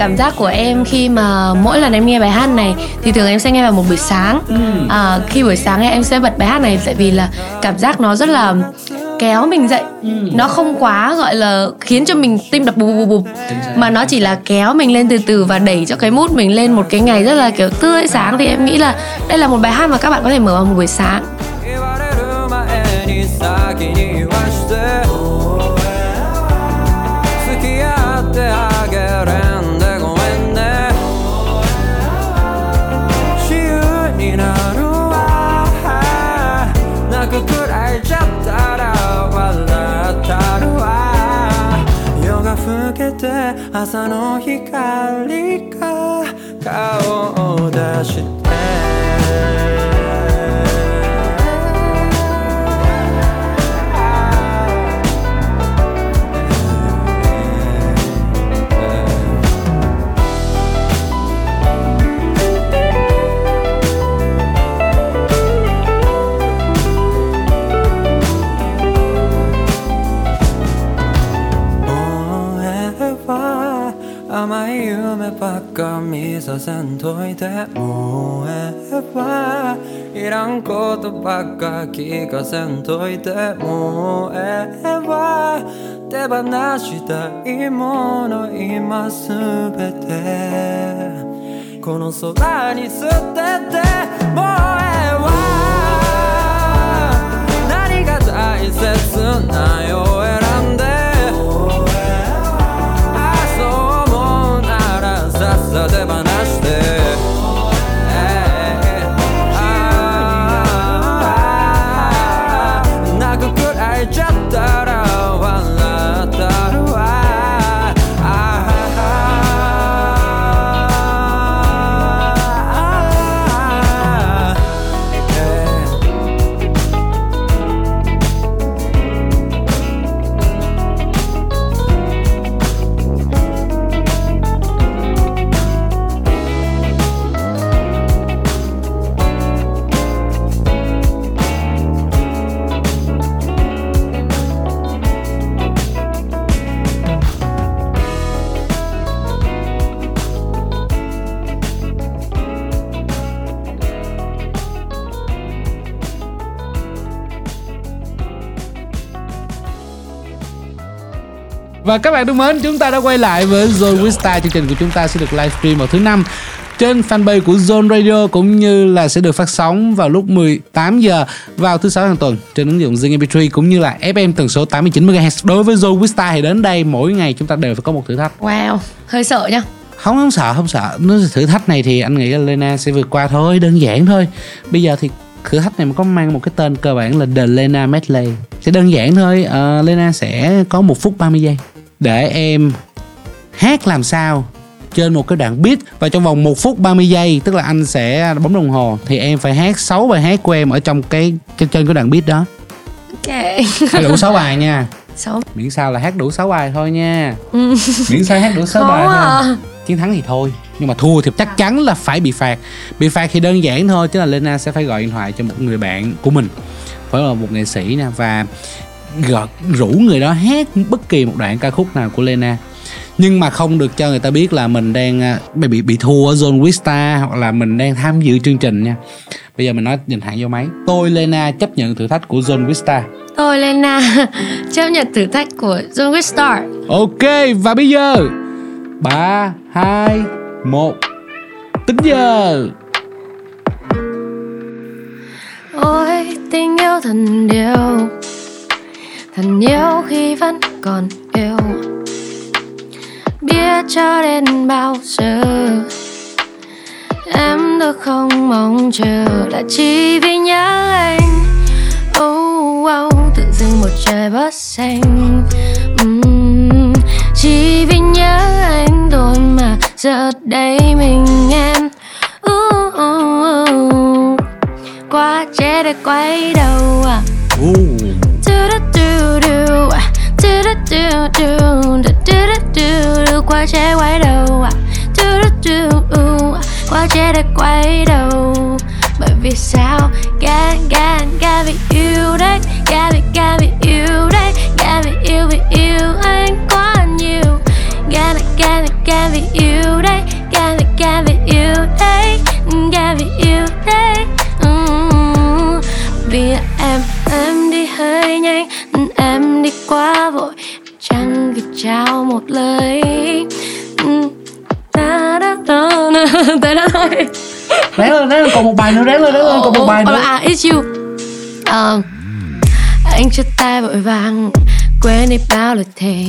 Cảm giác của em khi mà mỗi lần em nghe bài hát này thì thường em sẽ nghe vào một buổi sáng. À, khi buổi sáng em sẽ bật bài hát này tại vì là cảm giác nó rất là kéo mình dậy. Nó không quá gọi là khiến cho mình tim đập bù bù bù mà nó chỉ là kéo mình lên từ từ và đẩy cho cái mút mình lên một cái ngày rất là kiểu tươi sáng. Thì em nghĩ là đây là một bài hát mà các bạn có thể mở vào một buổi sáng 朝の光が顔を出して。夢ばっか見させんといてもうええわいらんことばっか聞かせんといてもうええわ手放したいもの今すべて。この空に捨ててもうええわ何が大切なよ Và các bạn thân mến, chúng ta đã quay lại với Zone Wista. Chương trình của chúng ta sẽ được livestream vào thứ năm trên fanpage của Zone Radio cũng như là sẽ được phát sóng vào lúc 18 giờ vào thứ sáu hàng tuần trên ứng dụng Zing MP3 cũng như là FM tần số 89 MHz. Đối với Zone Wista thì đến đây mỗi ngày chúng ta đều phải có một thử thách. wow hơi sợ nhá Không không sợ, không sợ. Nó thử thách này thì anh nghĩ là Lena sẽ vượt qua thôi, đơn giản thôi. Bây giờ thì thử thách này có mang một cái tên cơ bản là The Lena Medley. Sẽ đơn giản thôi, Ờ, Lena sẽ có một phút 30 giây để em hát làm sao trên một cái đoạn beat. Và trong vòng 1 phút 30 giây tức là anh sẽ bấm đồng hồ thì em phải hát 6 bài hát của em ở trong cái trên trên cái đoạn beat đó. Ok. Hát đủ 6 bài nha. Sáu. Miễn sao là hát đủ 6 bài thôi nha. Miễn sao hát đủ 6 bài khó thôi. à. Chiến thắng thì thôi nhưng mà thua thì chắc chắn là phải bị phạt. Bị phạt thì đơn giản thôi chứ là Lena sẽ phải gọi điện thoại cho một người bạn của mình. Phải là một nghệ sĩ nè và gọi rủ người đó hát bất kỳ một đoạn ca khúc nào của Lena. Nhưng mà không được cho người ta biết là mình đang à, bị bị, bị thua ở zone Wista hoặc là mình đang tham dự chương trình nha. Bây giờ mình nói nhìn thẳng vô máy. Tôi Lena chấp nhận thử thách của zone Wista tôi Lena chấp nhận thử thách của Wick Star ok và bây giờ? Ba hai một. Tính giờ. Ôi tình yêu thần điều Thần yêu khi vẫn còn yêu. Biết cho đến bao giờ Em được không mong chờ Là chỉ vì nhớ anh. Oh, oh tự dưng một trời bớt xanh. Mm, Chỉ vì nhớ anh thôi mà Giờ đây mình em. Uh, uh, uh. quá trẻ để quay đầu à. Ồ do do do do do do do do do du du du quay đầu do do do du du à. quá quay đầu bởi vì sao gan gan gan bị yêu đấy gan bị gan bị yêu đấy gan bị yêu bị yêu nhanh em đi quá vội chẳng kịp trao một lời. Da, da, da, da. tới đó thôi Ráng lên, ráng lên, còn một bài nữa, ráng lên, ráng lên, còn một bài nữa. À, it's you Ờ, Anh chia tay vội vàng Quên đi bao lời thề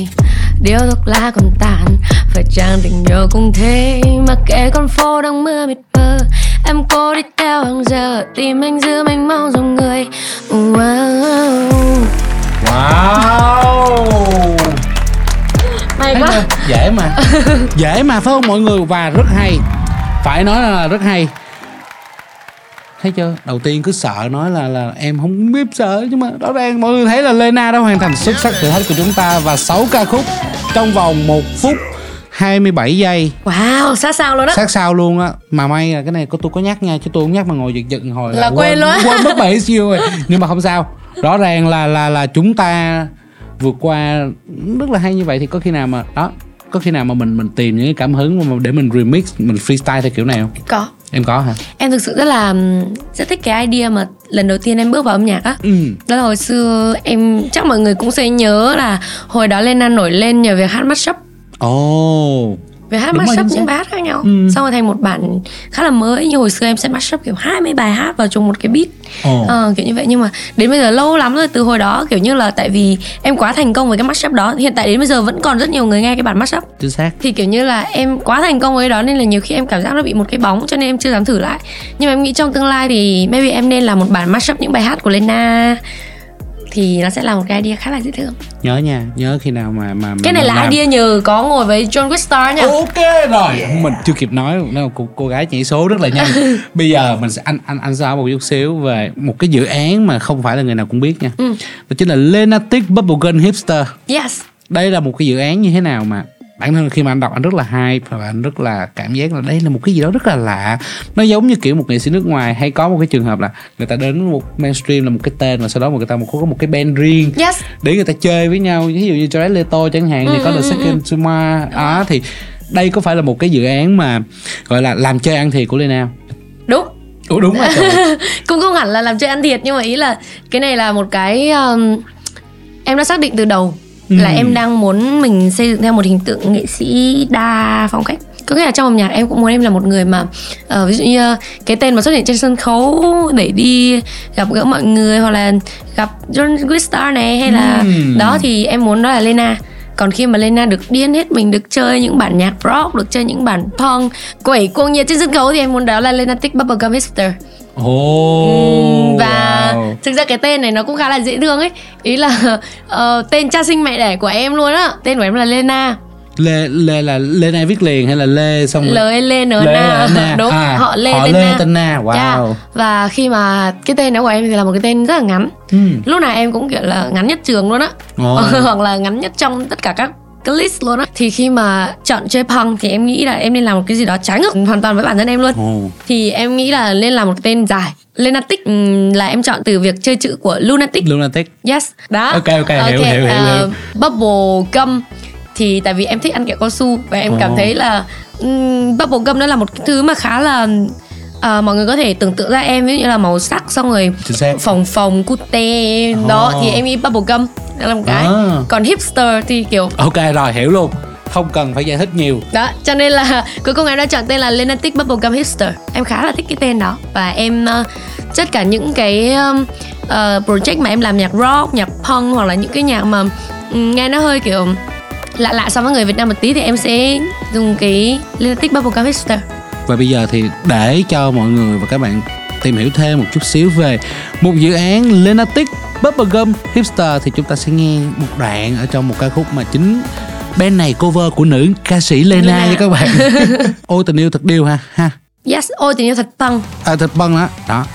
Điếu thuốc lá còn tàn Phải chăng tình yêu cũng thế Mà kể con phố đang mưa mịt mờ Em cố đi theo hàng giờ Tìm anh giữa mênh mông dòng người wow. Wow. May quá? Dễ mà. Dễ mà phải không? Mọi người Và rất hay. Phải nói là rất hay. Thấy chưa? Đầu tiên cứ sợ nói là là em không biết sợ Nhưng mà rõ ràng mọi người thấy là Lena đã hoàn thành xuất sắc thử thách của chúng ta Và 6 ca khúc trong vòng 1 phút 27 giây. Wow, sát sao luôn á. Sát sao luôn á. Mà may là cái này có tôi có nhắc nha chứ tôi không nhắc mà ngồi giật giật hồi Là quên luôn á. quên mất bảy siêu rồi. Nhưng mà không sao rõ ràng là là là chúng ta vượt qua rất là hay như vậy thì có khi nào mà đó có khi nào mà mình mình tìm những cái cảm hứng mà để mình remix mình freestyle theo kiểu này không Có. Em có hả? Em thực sự rất là rất thích cái idea mà lần đầu tiên em bước vào âm nhạc á. Ừ. Đó là hồi xưa em chắc mọi người cũng sẽ nhớ là hồi đó Lena nổi lên nhờ việc hát mashup ồ Việc hát mashup những bài hát khác nhau. Ừ. Xong rồi thành một bản khá là mới Như hồi xưa em sẽ mashup kiểu 20 bài hát vào chung một cái beat. Ồ. Ờ, kiểu như vậy. Nhưng mà đến bây giờ lâu lắm rồi từ hồi đó kiểu như là tại vì em quá thành công với cái mashup đó hiện tại đến bây giờ vẫn còn rất nhiều người nghe cái bản mashup. Chính xác. Thì kiểu như là em quá thành công với đó nên là nhiều khi em cảm giác nó bị một cái bóng cho nên em chưa dám thử lại. Nhưng mà em nghĩ trong tương lai thì maybe em nên làm một bản mashup những bài hát của Lena thì nó sẽ là một cái idea khá là dễ thương. Nhớ nha nhớ khi nào mà mà, mà cái này là làm- idea nhờ có ngồi với John Wistar nha. Ok rồi. Mình chưa kịp nói đâu cô, cô gái nhảy số rất là nhanh. Bây giờ mình sẽ anh anh anh hỏi một chút xíu về một cái dự án mà không phải là người nào cũng biết nha. Ừ. đó chính là Lenatic Bubblegum Hipster. Yes. Đây là một cái dự án như thế nào mà bản thân khi mà anh đọc anh rất là hype và anh rất là cảm giác là đây là một cái gì đó rất là lạ. Nó giống như kiểu một nghệ sĩ nước ngoài hay có một cái trường hợp là người ta đến một mainstream là một cái tên và sau đó người ta một có một cái band riêng yes. để người ta chơi với nhau. Ví dụ như Jared Leto chẳng hạn thì Ừ, có ừ, The Second Suma đó thì đây có phải là một cái dự án mà gọi là làm chơi ăn thiệt của Lena? Đúng. Ủa đúng rồi cũng không hẳn là làm chơi ăn thiệt nhưng mà ý là cái này là một cái um, em đã xác định từ đầu là Ừ. em đang muốn mình xây dựng theo một hình tượng nghệ sĩ đa phong cách có nghĩa là trong âm nhạc em cũng muốn em là một người mà ờ, ví dụ như uh, cái tên mà xuất hiện trên sân khấu để đi gặp gỡ mọi người hoặc là gặp John Wistar này hay là Ừm. đó thì em muốn đó là Lena còn khi mà Lena được điên hết mình được chơi những bản nhạc rock được chơi những bản punk quẩy cuồng nhiệt trên sân khấu thì em muốn đó là Lenatic Bubblegum Hipster Ồ và wow. thực ra cái tên này nó cũng khá là dễ thương ấy ý là ờ, tên cha sinh mẹ đẻ của em luôn á tên của em là Lena Lê Lê là Lena viết liền hay là Lê xong rồi E L N Lê là N Na. đúng À, họ Lê họ tên Lê Na. tên Na, wow. Yeah. và khi mà cái tên đó của em thì là một cái tên rất là ngắn ừ. lúc nào em cũng kiểu là ngắn nhất trường luôn á Ồ. hoặc là ngắn nhất trong tất cả các cái list luôn á thì khi mà chọn chơi punk thì em nghĩ là em nên làm một cái gì đó trái ngược hoàn toàn với bản thân em luôn Ồ. thì em nghĩ là nên làm một cái tên dài Lunatic ừm, là em chọn từ việc chơi chữ của Lunatic Lunatic Yes, đó. Ok, ok, hiểu, hiểu, hiểu, hiểu. Bubble gum thì tại vì em thích ăn kẹo cao su và em Ồ. cảm thấy là um, bubble gum nó là một cái thứ mà khá là ờ, mọi người có thể tưởng tượng ra em ví dụ như là màu sắc xong rồi phồng phồng cute đó Ồ. thì em nghĩ bubble gum đó là một cái. À. Còn hipster thì kiểu Ok rồi hiểu luôn Không cần phải giải thích nhiều đó cho nên là cuối cùng em đã chọn tên là Lunatic Bubblegum Hipster em khá là thích cái tên đó và em uh, tất cả những cái um, uh, project mà em làm nhạc rock nhạc punk hoặc là những cái nhạc mà um, nghe nó hơi kiểu lạ lạ so với người Việt Nam một tí thì em sẽ dùng cái Lunatic Bubblegum Hipster Và bây giờ thì để cho mọi người và các bạn tìm hiểu thêm một chút xíu về một dự án Lenatic Bubblegum Hipster thì chúng ta sẽ nghe một đoạn ở trong một ca khúc mà chính band này cover của nữ ca sĩ Lena Lena. nha các bạn. Ôi tình yêu thật điêu ha ha. yes ôi tình yêu thật punk À thật vâng đó. Đó.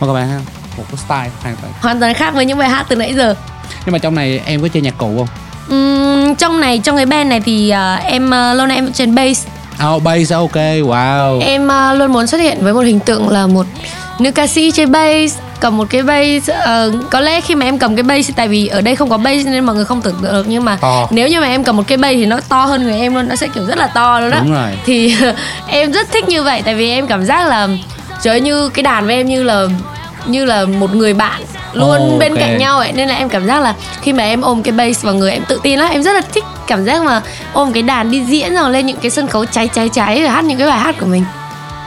Mà các bạn ha một cái style hoàn toàn hoàn toàn khác với những bài hát từ nãy giờ nhưng mà trong này em có chơi nhạc cụ không Ừm, trong này trong cái band này thì à, em à, lâu nay em trên bass oh bass ok wow em à, luôn muốn xuất hiện với một hình tượng là một nữ ca sĩ chơi bass cầm một cái bass ờ, có lẽ khi mà em cầm cái bass tại vì ở đây không có bass nên mọi người không tưởng tượng được nhưng mà To. nếu như mà em cầm một cái bass thì nó to hơn người em luôn nó sẽ kiểu rất là to luôn đó Đúng rồi. thì em rất thích như vậy tại vì em cảm giác là trời như cái đàn với em như là như là một người bạn luôn Ồ, bên ok. cạnh nhau ấy. Nên là em cảm giác là khi mà em ôm cái bass vào người em tự tin lắm. Em rất là thích cảm giác mà ôm cái đàn đi diễn rồi lên những cái sân khấu cháy cháy cháy rồi hát những cái bài hát của mình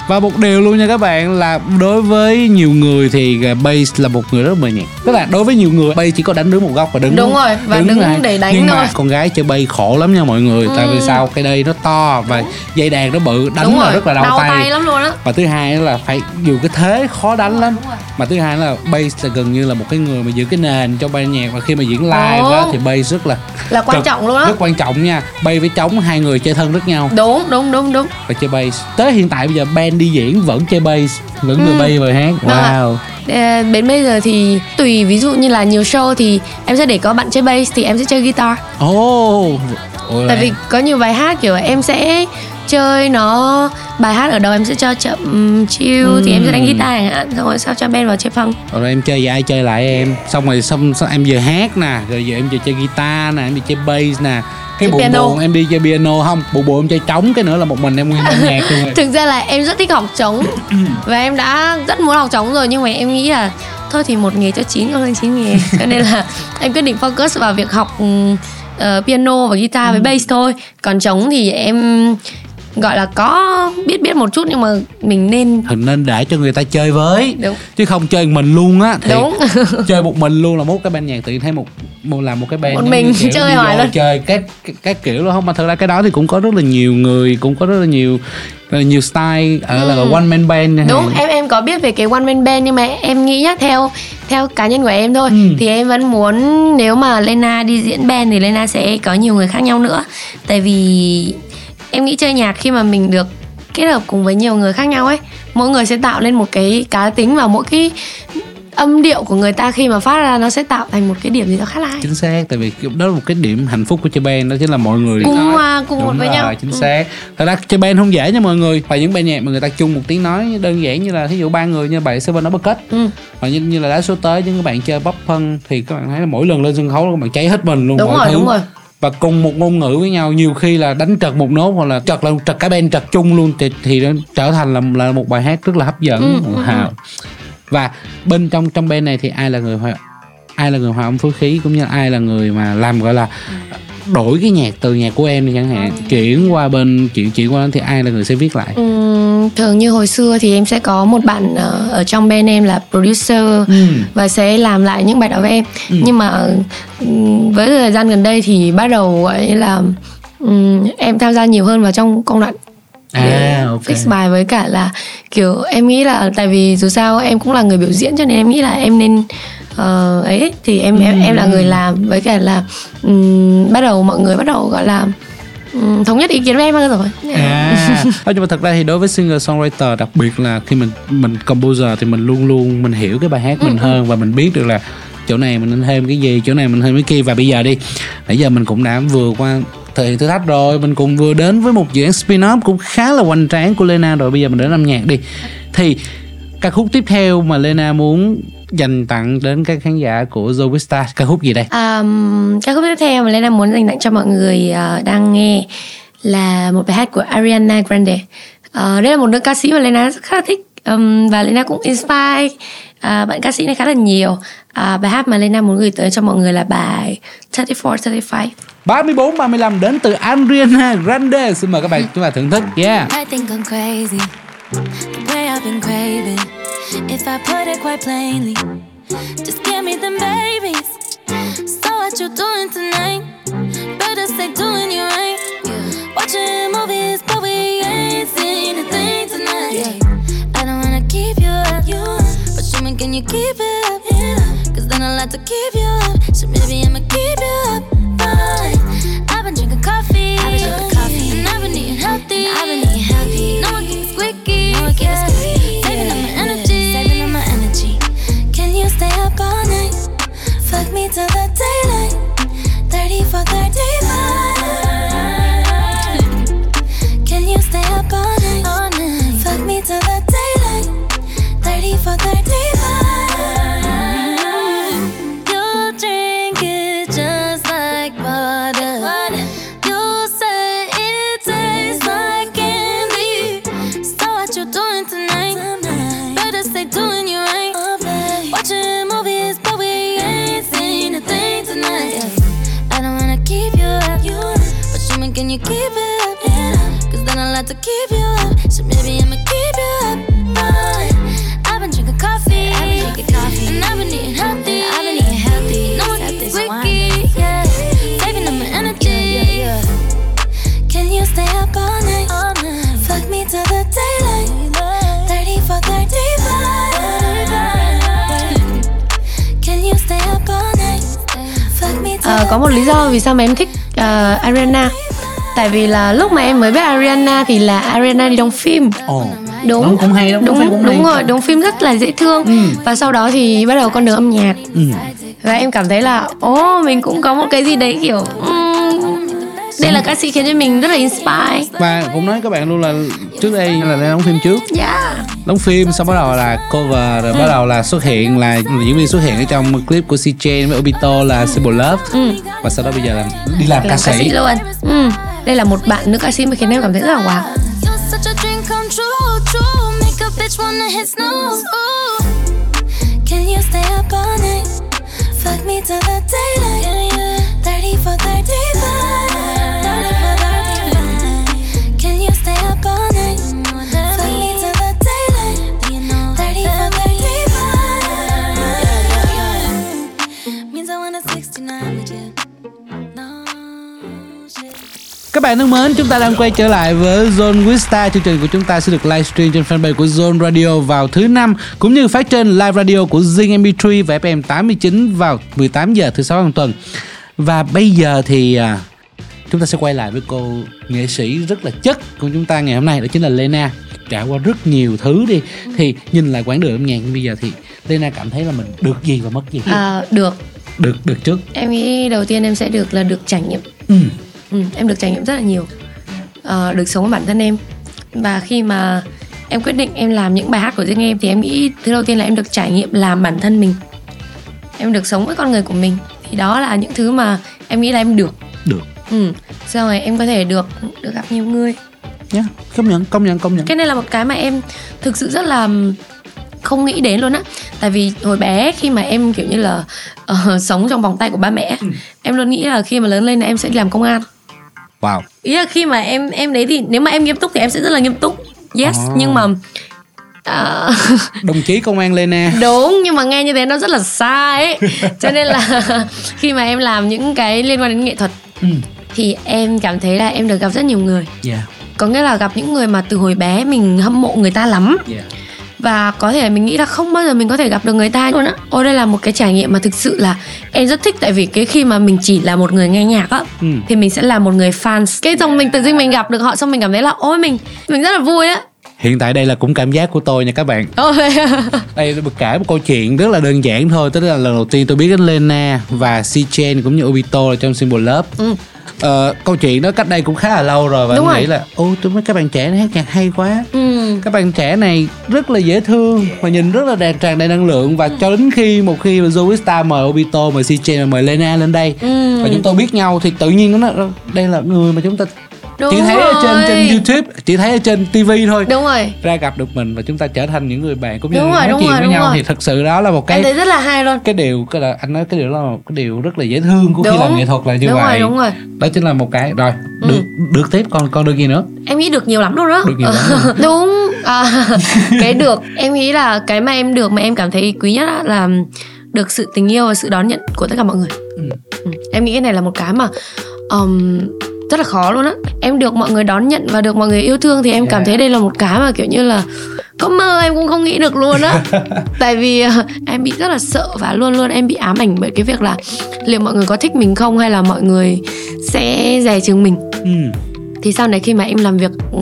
Và một điều luôn nha các bạn là đối với nhiều người thì bass là một người rất mờ nhạt. Tức là đối với nhiều người bass chỉ có đánh đứng một góc và đứng Đúng rồi, và đứng này. để đánh Nhưng thôi. mà con gái chơi bass khổ lắm nha mọi người. Tại vì Ừ. sao cái đây nó to và dây đàn nó bự đánh đúng là rồi rất là đau, đau tay lắm luôn á Và thứ hai là phải dùng cái thế khó đánh lắm. rồi. Mà thứ hai là bass là gần như là một cái người mà giữ cái nền cho ban nhạc và khi mà diễn live á thì bass rất là là quan cực, trọng luôn á rất quan trọng nha. Bass với trống hai người chơi thân rất nhau đúng đúng đúng đúng và chơi bass. Tới hiện tại bây giờ band đi diễn vẫn chơi bass, vẫn người Ừ. bass và hát. Vâng. Wow. Ờ, đến bây giờ thì tùy ví dụ như là nhiều show thì em sẽ để có bạn chơi bass thì em sẽ chơi guitar Ồ. Ôi tại vì có nhiều bài hát kiểu em sẽ chơi nó bài hát ở đầu em sẽ cho chậm chill thì em sẽ đánh guitar chẳng hạn xong rồi sau cho band vào chơi funk rồi em chơi với ai chơi lại em xong rồi xong, xong em vừa hát nè rồi giờ em vừa chơi guitar nè em vừa chơi bass nè cái buồn piano. buồn em đi chơi piano không? Buồn buồn em chơi trống cái nữa là một mình em nguyên âm nhạc luôn thực ra là em rất thích học trống. Và em đã rất muốn học trống rồi nhưng mà em nghĩ là thôi thì một nghề cho chín con hơn chín nghề. Cho nên là em quyết định focus vào việc học ờ, piano và guitar với bass thôi. Còn trống thì em gọi là có biết biết một chút nhưng mà mình nên thì nên để cho người ta chơi với. Đúng. Chứ không chơi mình luôn á thì đúng. chơi một mình luôn là mốt cái ban nhạc tự nhiên thấy một một làm một cái band Một giống mình kiểu chơi đi hoài vô luôn. chơi các các- kiểu luôn không? Mà thật ra cái đó thì cũng có rất là nhiều người cũng có rất là nhiều rất là nhiều style. Ở là one man band Ừ. đúng em em có biết về cái one man band nhưng mà em nghĩ nhá theo theo cá nhân của em thôi Ừ. thì em vẫn muốn nếu mà Lena đi diễn band thì Lena sẽ có nhiều người khác nhau nữa. Tại vì em nghĩ chơi nhạc khi mà mình được kết hợp cùng với nhiều người khác nhau ấy mỗi người sẽ tạo lên một cái cá tính và mỗi cái âm điệu của người ta khi mà phát ra nó sẽ tạo thành một cái điểm gì đó khác lại chính xác tại vì đó là một cái điểm hạnh phúc của chơi band đó chính là mọi người cùng hòa cùng một với rồi, nhau. chính Ừ. xác. Thật ra chơi band không dễ nha mọi người và những ban nhạc mà người ta chung một tiếng nói đơn giản như là thí dụ ba người như bạn Seven Uppercut Ừ. hoặc như, như là đá số tới những các bạn chơi bắp phân thì các bạn thấy là mỗi lần lên sân khấu các bạn cháy hết mình luôn đúng mọi rồi thứ. đúng rồi và cùng một ngôn ngữ với nhau nhiều khi là đánh trật một nốt hoặc là trật là trật cả band trật chung luôn thì, thì nó trở thành là, là một bài hát rất là hấp dẫn Ừ, ừ, Wow. và bên trong trong band này thì ai là người hòa ai là người hòa âm phối khí cũng như là ai là người mà làm gọi là đổi cái nhạc từ nhạc của em đi chẳng hạn. Chuyển qua bên chuyển chuyển qua đó thì ai là người sẽ viết lại? Ừm, thường như hồi xưa thì em sẽ có một bạn ờ, ở trong band em là producer Ừ. và sẽ làm lại những bài đó với em. Nhưng mà với thời gian gần đây thì bắt đầu gọi là ừm, em tham gia nhiều hơn vào trong công đoạn à ok. fix bài với cả là kiểu em nghĩ là tại vì dù sao em cũng là người biểu diễn cho nên em nghĩ là em nên ờ, ấy thì em em em là người làm. Với cả là ừm, bắt đầu mọi người bắt đầu gọi là ừm, thống nhất ý kiến với em hơn rồi? À. Nhưng mà thật ra thì đối với singer songwriter đặc biệt là khi mình mình composer thì mình luôn luôn mình hiểu cái bài hát mình hơn và mình biết được là chỗ này mình nên thêm cái gì chỗ này mình thêm cái kia. Và bây giờ đi nãy giờ mình cũng đã vừa qua thời hiện thử thách rồi mình cũng vừa đến với một dự án spin off cũng khá là hoành tráng của Lena rồi. Bây giờ mình đến âm nhạc đi. Thì ca khúc tiếp theo mà Lena muốn dành tặng đến các khán giả của Zoe Star ca khúc gì đây Um, ca khúc tiếp theo mà Lena muốn dành tặng cho mọi người ờ, đang nghe là một bài hát của Ariana Grande. Ờ, đây là một nữ ca sĩ mà Lena rất khá là thích um, và Lena cũng inspire ờ, bạn ca sĩ này khá là nhiều. Ờ, bài hát mà Lena muốn gửi tới cho mọi người là bài 34 35. 34 35 đến từ Ariana Grande xin mời các bạn chúng ta thưởng thức yeah I think I'm crazy. The way I've been craving. If I put it quite plainly, just give me them babies. So what you doing tonight? Better stay doing you right. Watching movies, but we ain't seen a thing tonight. I don't wanna keep you up, but show me can you keep it up? Cause then I'll have to keep you up. So maybe I'ma keep you up. Can you keep it up? Yeah. Cause then I'll have to keep you up. So maybe I'ma keep you up. But I've been drinking coffee. I've been drinking coffee. And I've been eating healthy. I've been eating healthy. No one gets wiki. Yeah. Saving up my energy. Yeah, yeah, Can you stay up all night? All night. Fuck me till the daylight. 30 for 35. Can you stay up all night? Fuck me till Ờ, có một lý do vì sao mà em thích uh, Ariana tại vì là lúc mà em mới biết Ariana thì là Ariana đi đóng phim. Ồ đúng. Đóng cũng hay, đóng đúng phim cũng hay. đúng rồi đóng phim rất là dễ thương. Và sau đó thì bắt đầu con đường âm nhạc. Ừ. và em cảm thấy là ồ mình cũng có một cái gì đấy kiểu ừm, đây là ca sĩ khiến cho mình rất là inspire. Và cũng nói các bạn luôn là trước đây là đóng phim trước. Yeah đóng phim xong bắt đầu là cover rồi bắt đầu là xuất hiện là diễn viên xuất hiện ở trong clip của CJ với Obito là Symbol Love. Và sau đó bây giờ là đi làm ca làm ca sĩ. sĩ luôn. Ừ đây là một bạn nữ ca sĩ mà khiến em cảm thấy rất là wow Fuck me till the daylight. 30 for 35. Các bạn thân mến, chúng ta đang quay trở lại với Zone Wista. Chương trình của chúng ta sẽ được livestream trên fanpage của Zone Radio vào thứ năm cũng như phát trên live radio của Zing MP3 và FM 89 vào 18 giờ thứ sáu hàng tuần. Và bây giờ thì à, chúng ta sẽ quay lại với cô nghệ sĩ rất là chất của chúng ta ngày hôm nay đó chính là Lena. Trải qua rất nhiều thứ đi thì nhìn lại quãng đường âm nhạc bây giờ thì Lena cảm thấy là mình được gì và mất gì. à, được Được được trước. em nghĩ đầu tiên em sẽ được là được trải nghiệm Ừ. ừ, em được trải nghiệm rất là nhiều Ờ, được sống với bản thân em. Và khi mà em quyết định em làm những bài hát của riêng em thì em nghĩ thứ đầu tiên là em được trải nghiệm làm bản thân mình. Em được sống với con người của mình. Thì đó là những thứ mà em nghĩ là em được. Được. ừ. xong rồi em có thể được được gặp nhiều người. Nhá, công nhận, công nhận, công nhận. cái này là một cái mà em thực sự rất là không nghĩ đến luôn á. Tại vì hồi bé khi mà em kiểu như là ờ, sống trong vòng tay của ba mẹ em luôn nghĩ là khi mà lớn lên là em sẽ đi làm công an Wow. ý là khi mà em em đấy thì nếu mà em nghiêm túc thì em sẽ rất là nghiêm túc yes À. nhưng mà à, Đồng chí công an Lena. đúng nhưng mà nghe như thế nó rất là sai ấy cho nên là khi mà em làm những cái liên quan đến nghệ thuật Ừ. thì em cảm thấy là em được gặp rất nhiều người Yeah. có nghĩa là gặp những người mà từ hồi bé mình hâm mộ người ta lắm Yeah. Và có thể mình nghĩ là không bao giờ mình có thể gặp được người ta luôn á. Ôi đây là một cái trải nghiệm mà thực sự là em rất thích. Tại vì cái khi mà mình chỉ là một người nghe nhạc á Ừ. thì mình sẽ là một người fans cái xong mình tự dưng mình gặp được họ xong mình cảm thấy là ôi mình mình rất là vui á Hiện tại đây là cũng cảm giác của tôi nha các bạn Đây là kể một câu chuyện rất là đơn giản thôi Tức là lần đầu tiên tôi biết đến Lena và C-Chain cũng như Obito là trong Symbol Love Ừ. ờ, Câu chuyện đó cách đây cũng khá là lâu rồi Và Đúng anh rồi. nghĩ là Ô tôi mấy các bạn trẻ này hát nhạc hay quá ừ. các bạn trẻ này rất là dễ thương và nhìn rất là đẹp tràn đầy năng lượng và cho đến khi một khi mà Zoe mời Obito mời CJ và mời Lena lên đây Ừ. và chúng tôi biết nhau thì tự nhiên nó đây là người mà chúng ta Đúng chỉ thấy ở trên rồi. trên YouTube chỉ thấy ở trên TV thôi đúng rồi ra gặp được mình và chúng ta trở thành những người bạn cũng như Đúng rồi, nói đúng chuyện rồi, với đúng nhau rồi. thì thật sự đó là một cái thấy rất là hay luôn cái điều cái là anh nói cái điều đó là một cái điều rất là dễ thương của khi Đúng. làm nghệ thuật là như Đúng rồi, vậy đúng rồi. đó chính là một cái rồi Ừ. được được tiếp còn còn được gì nữa em nghĩ được nhiều lắm luôn đó Được nhiều lắm luôn. đúng à, cái được em nghĩ là cái mà em được mà em cảm thấy quý nhất là được sự tình yêu và sự đón nhận của tất cả mọi người Ừ. Ừ, em nghĩ cái này là một cái mà um, rất là khó luôn á em được mọi người đón nhận và được mọi người yêu thương thì em cảm Yeah. thấy đây là một cái mà kiểu như là có mơ em cũng không nghĩ được luôn á tại vì ờ, em bị rất là sợ và luôn luôn em bị ám ảnh bởi cái việc là liệu mọi người có thích mình không hay là mọi người sẽ dè chừng mình ừ. thì sau này khi mà em làm việc ừ,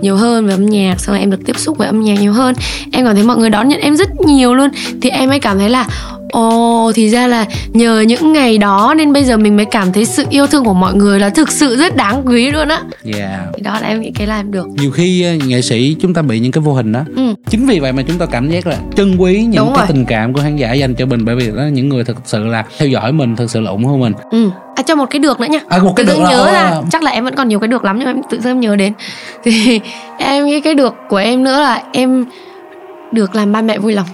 nhiều hơn về âm nhạc xong rồi em được tiếp xúc với âm nhạc nhiều hơn em cảm thấy mọi người đón nhận em rất nhiều luôn thì em mới cảm thấy là ồ thì ra là nhờ những ngày đó nên bây giờ mình mới cảm thấy sự yêu thương của mọi người là thực sự rất đáng quý luôn á. Yeah. Thì đó là em nghĩ cái là em được. Nhiều khi ờ, nghệ sĩ chúng ta bị những cái vô hình đó. Ừ. Chính vì vậy mà chúng ta cảm giác là trân quý những Đúng cái rồi. tình cảm của khán giả dành cho mình bởi vì đó là những người thực sự là theo dõi mình thực sự là ủng hộ mình. Ừ. À cho một cái được nữa nha. À, một cái tự được dưng là- nhớ à, ra chắc là em vẫn còn nhiều cái được lắm nhưng mà em tự dưng em nhớ đến. Thì em nghĩ cái được của em nữa là em được làm ba mẹ vui lòng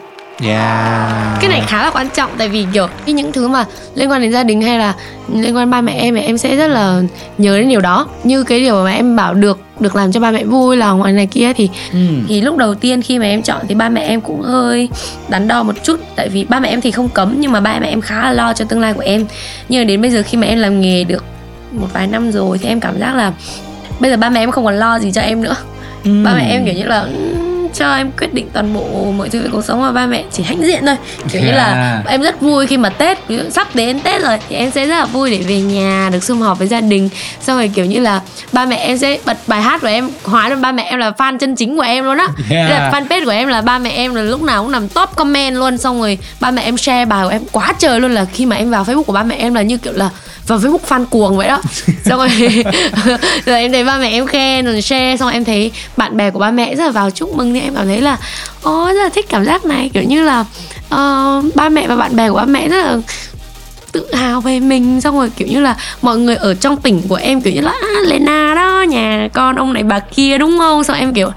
yeah cái này khá là quan trọng tại vì kiểu những thứ mà liên quan đến gia đình hay là liên quan ba mẹ em thì em sẽ rất là nhớ đến điều đó. Như cái điều mà em bảo được được làm cho ba mẹ vui là ngoài này kia thì ừ. thì lúc đầu tiên khi mà em chọn thì ba mẹ em cũng hơi đắn đo một chút. Tại vì ba mẹ em thì không cấm nhưng mà ba mẹ em khá là lo cho tương lai của em. Nhưng đến bây giờ khi mà em làm nghề được một vài năm rồi thì em cảm giác là bây giờ ba mẹ em không còn lo gì cho em nữa. Ừ. ba mẹ em kiểu như là "Ừm, cho em quyết định toàn bộ mọi thứ về cuộc sống và ba mẹ chỉ hãnh diện thôi kiểu như là Yeah. em rất vui khi mà tết sắp đến tết rồi thì em sẽ rất là vui để về nhà được sum họp với gia đình xong rồi kiểu như là ba mẹ em sẽ bật bài hát của em hóa ra ba mẹ em là fan chân chính của em luôn á Yeah. Thế là fanpage của em là ba mẹ em là lúc nào cũng nằm top comment luôn xong rồi ba mẹ em share bài của em quá trời luôn là khi mà em vào facebook của ba mẹ em là như kiểu là vào facebook fan cuồng vậy đó. Xong rồi rồi em thấy ba mẹ em khen rồi share xong rồi em thấy bạn bè của ba mẹ rất là vào chúc mừng thì em cảm thấy là ô rất là thích cảm giác này. Kiểu như là ờ, ba mẹ và bạn bè của ba mẹ rất là tự hào về mình. Xong rồi kiểu như là mọi người ở trong tỉnh của em kiểu như là à, Lena đó nhà con ông này bà kia đúng không? Xong em kiểu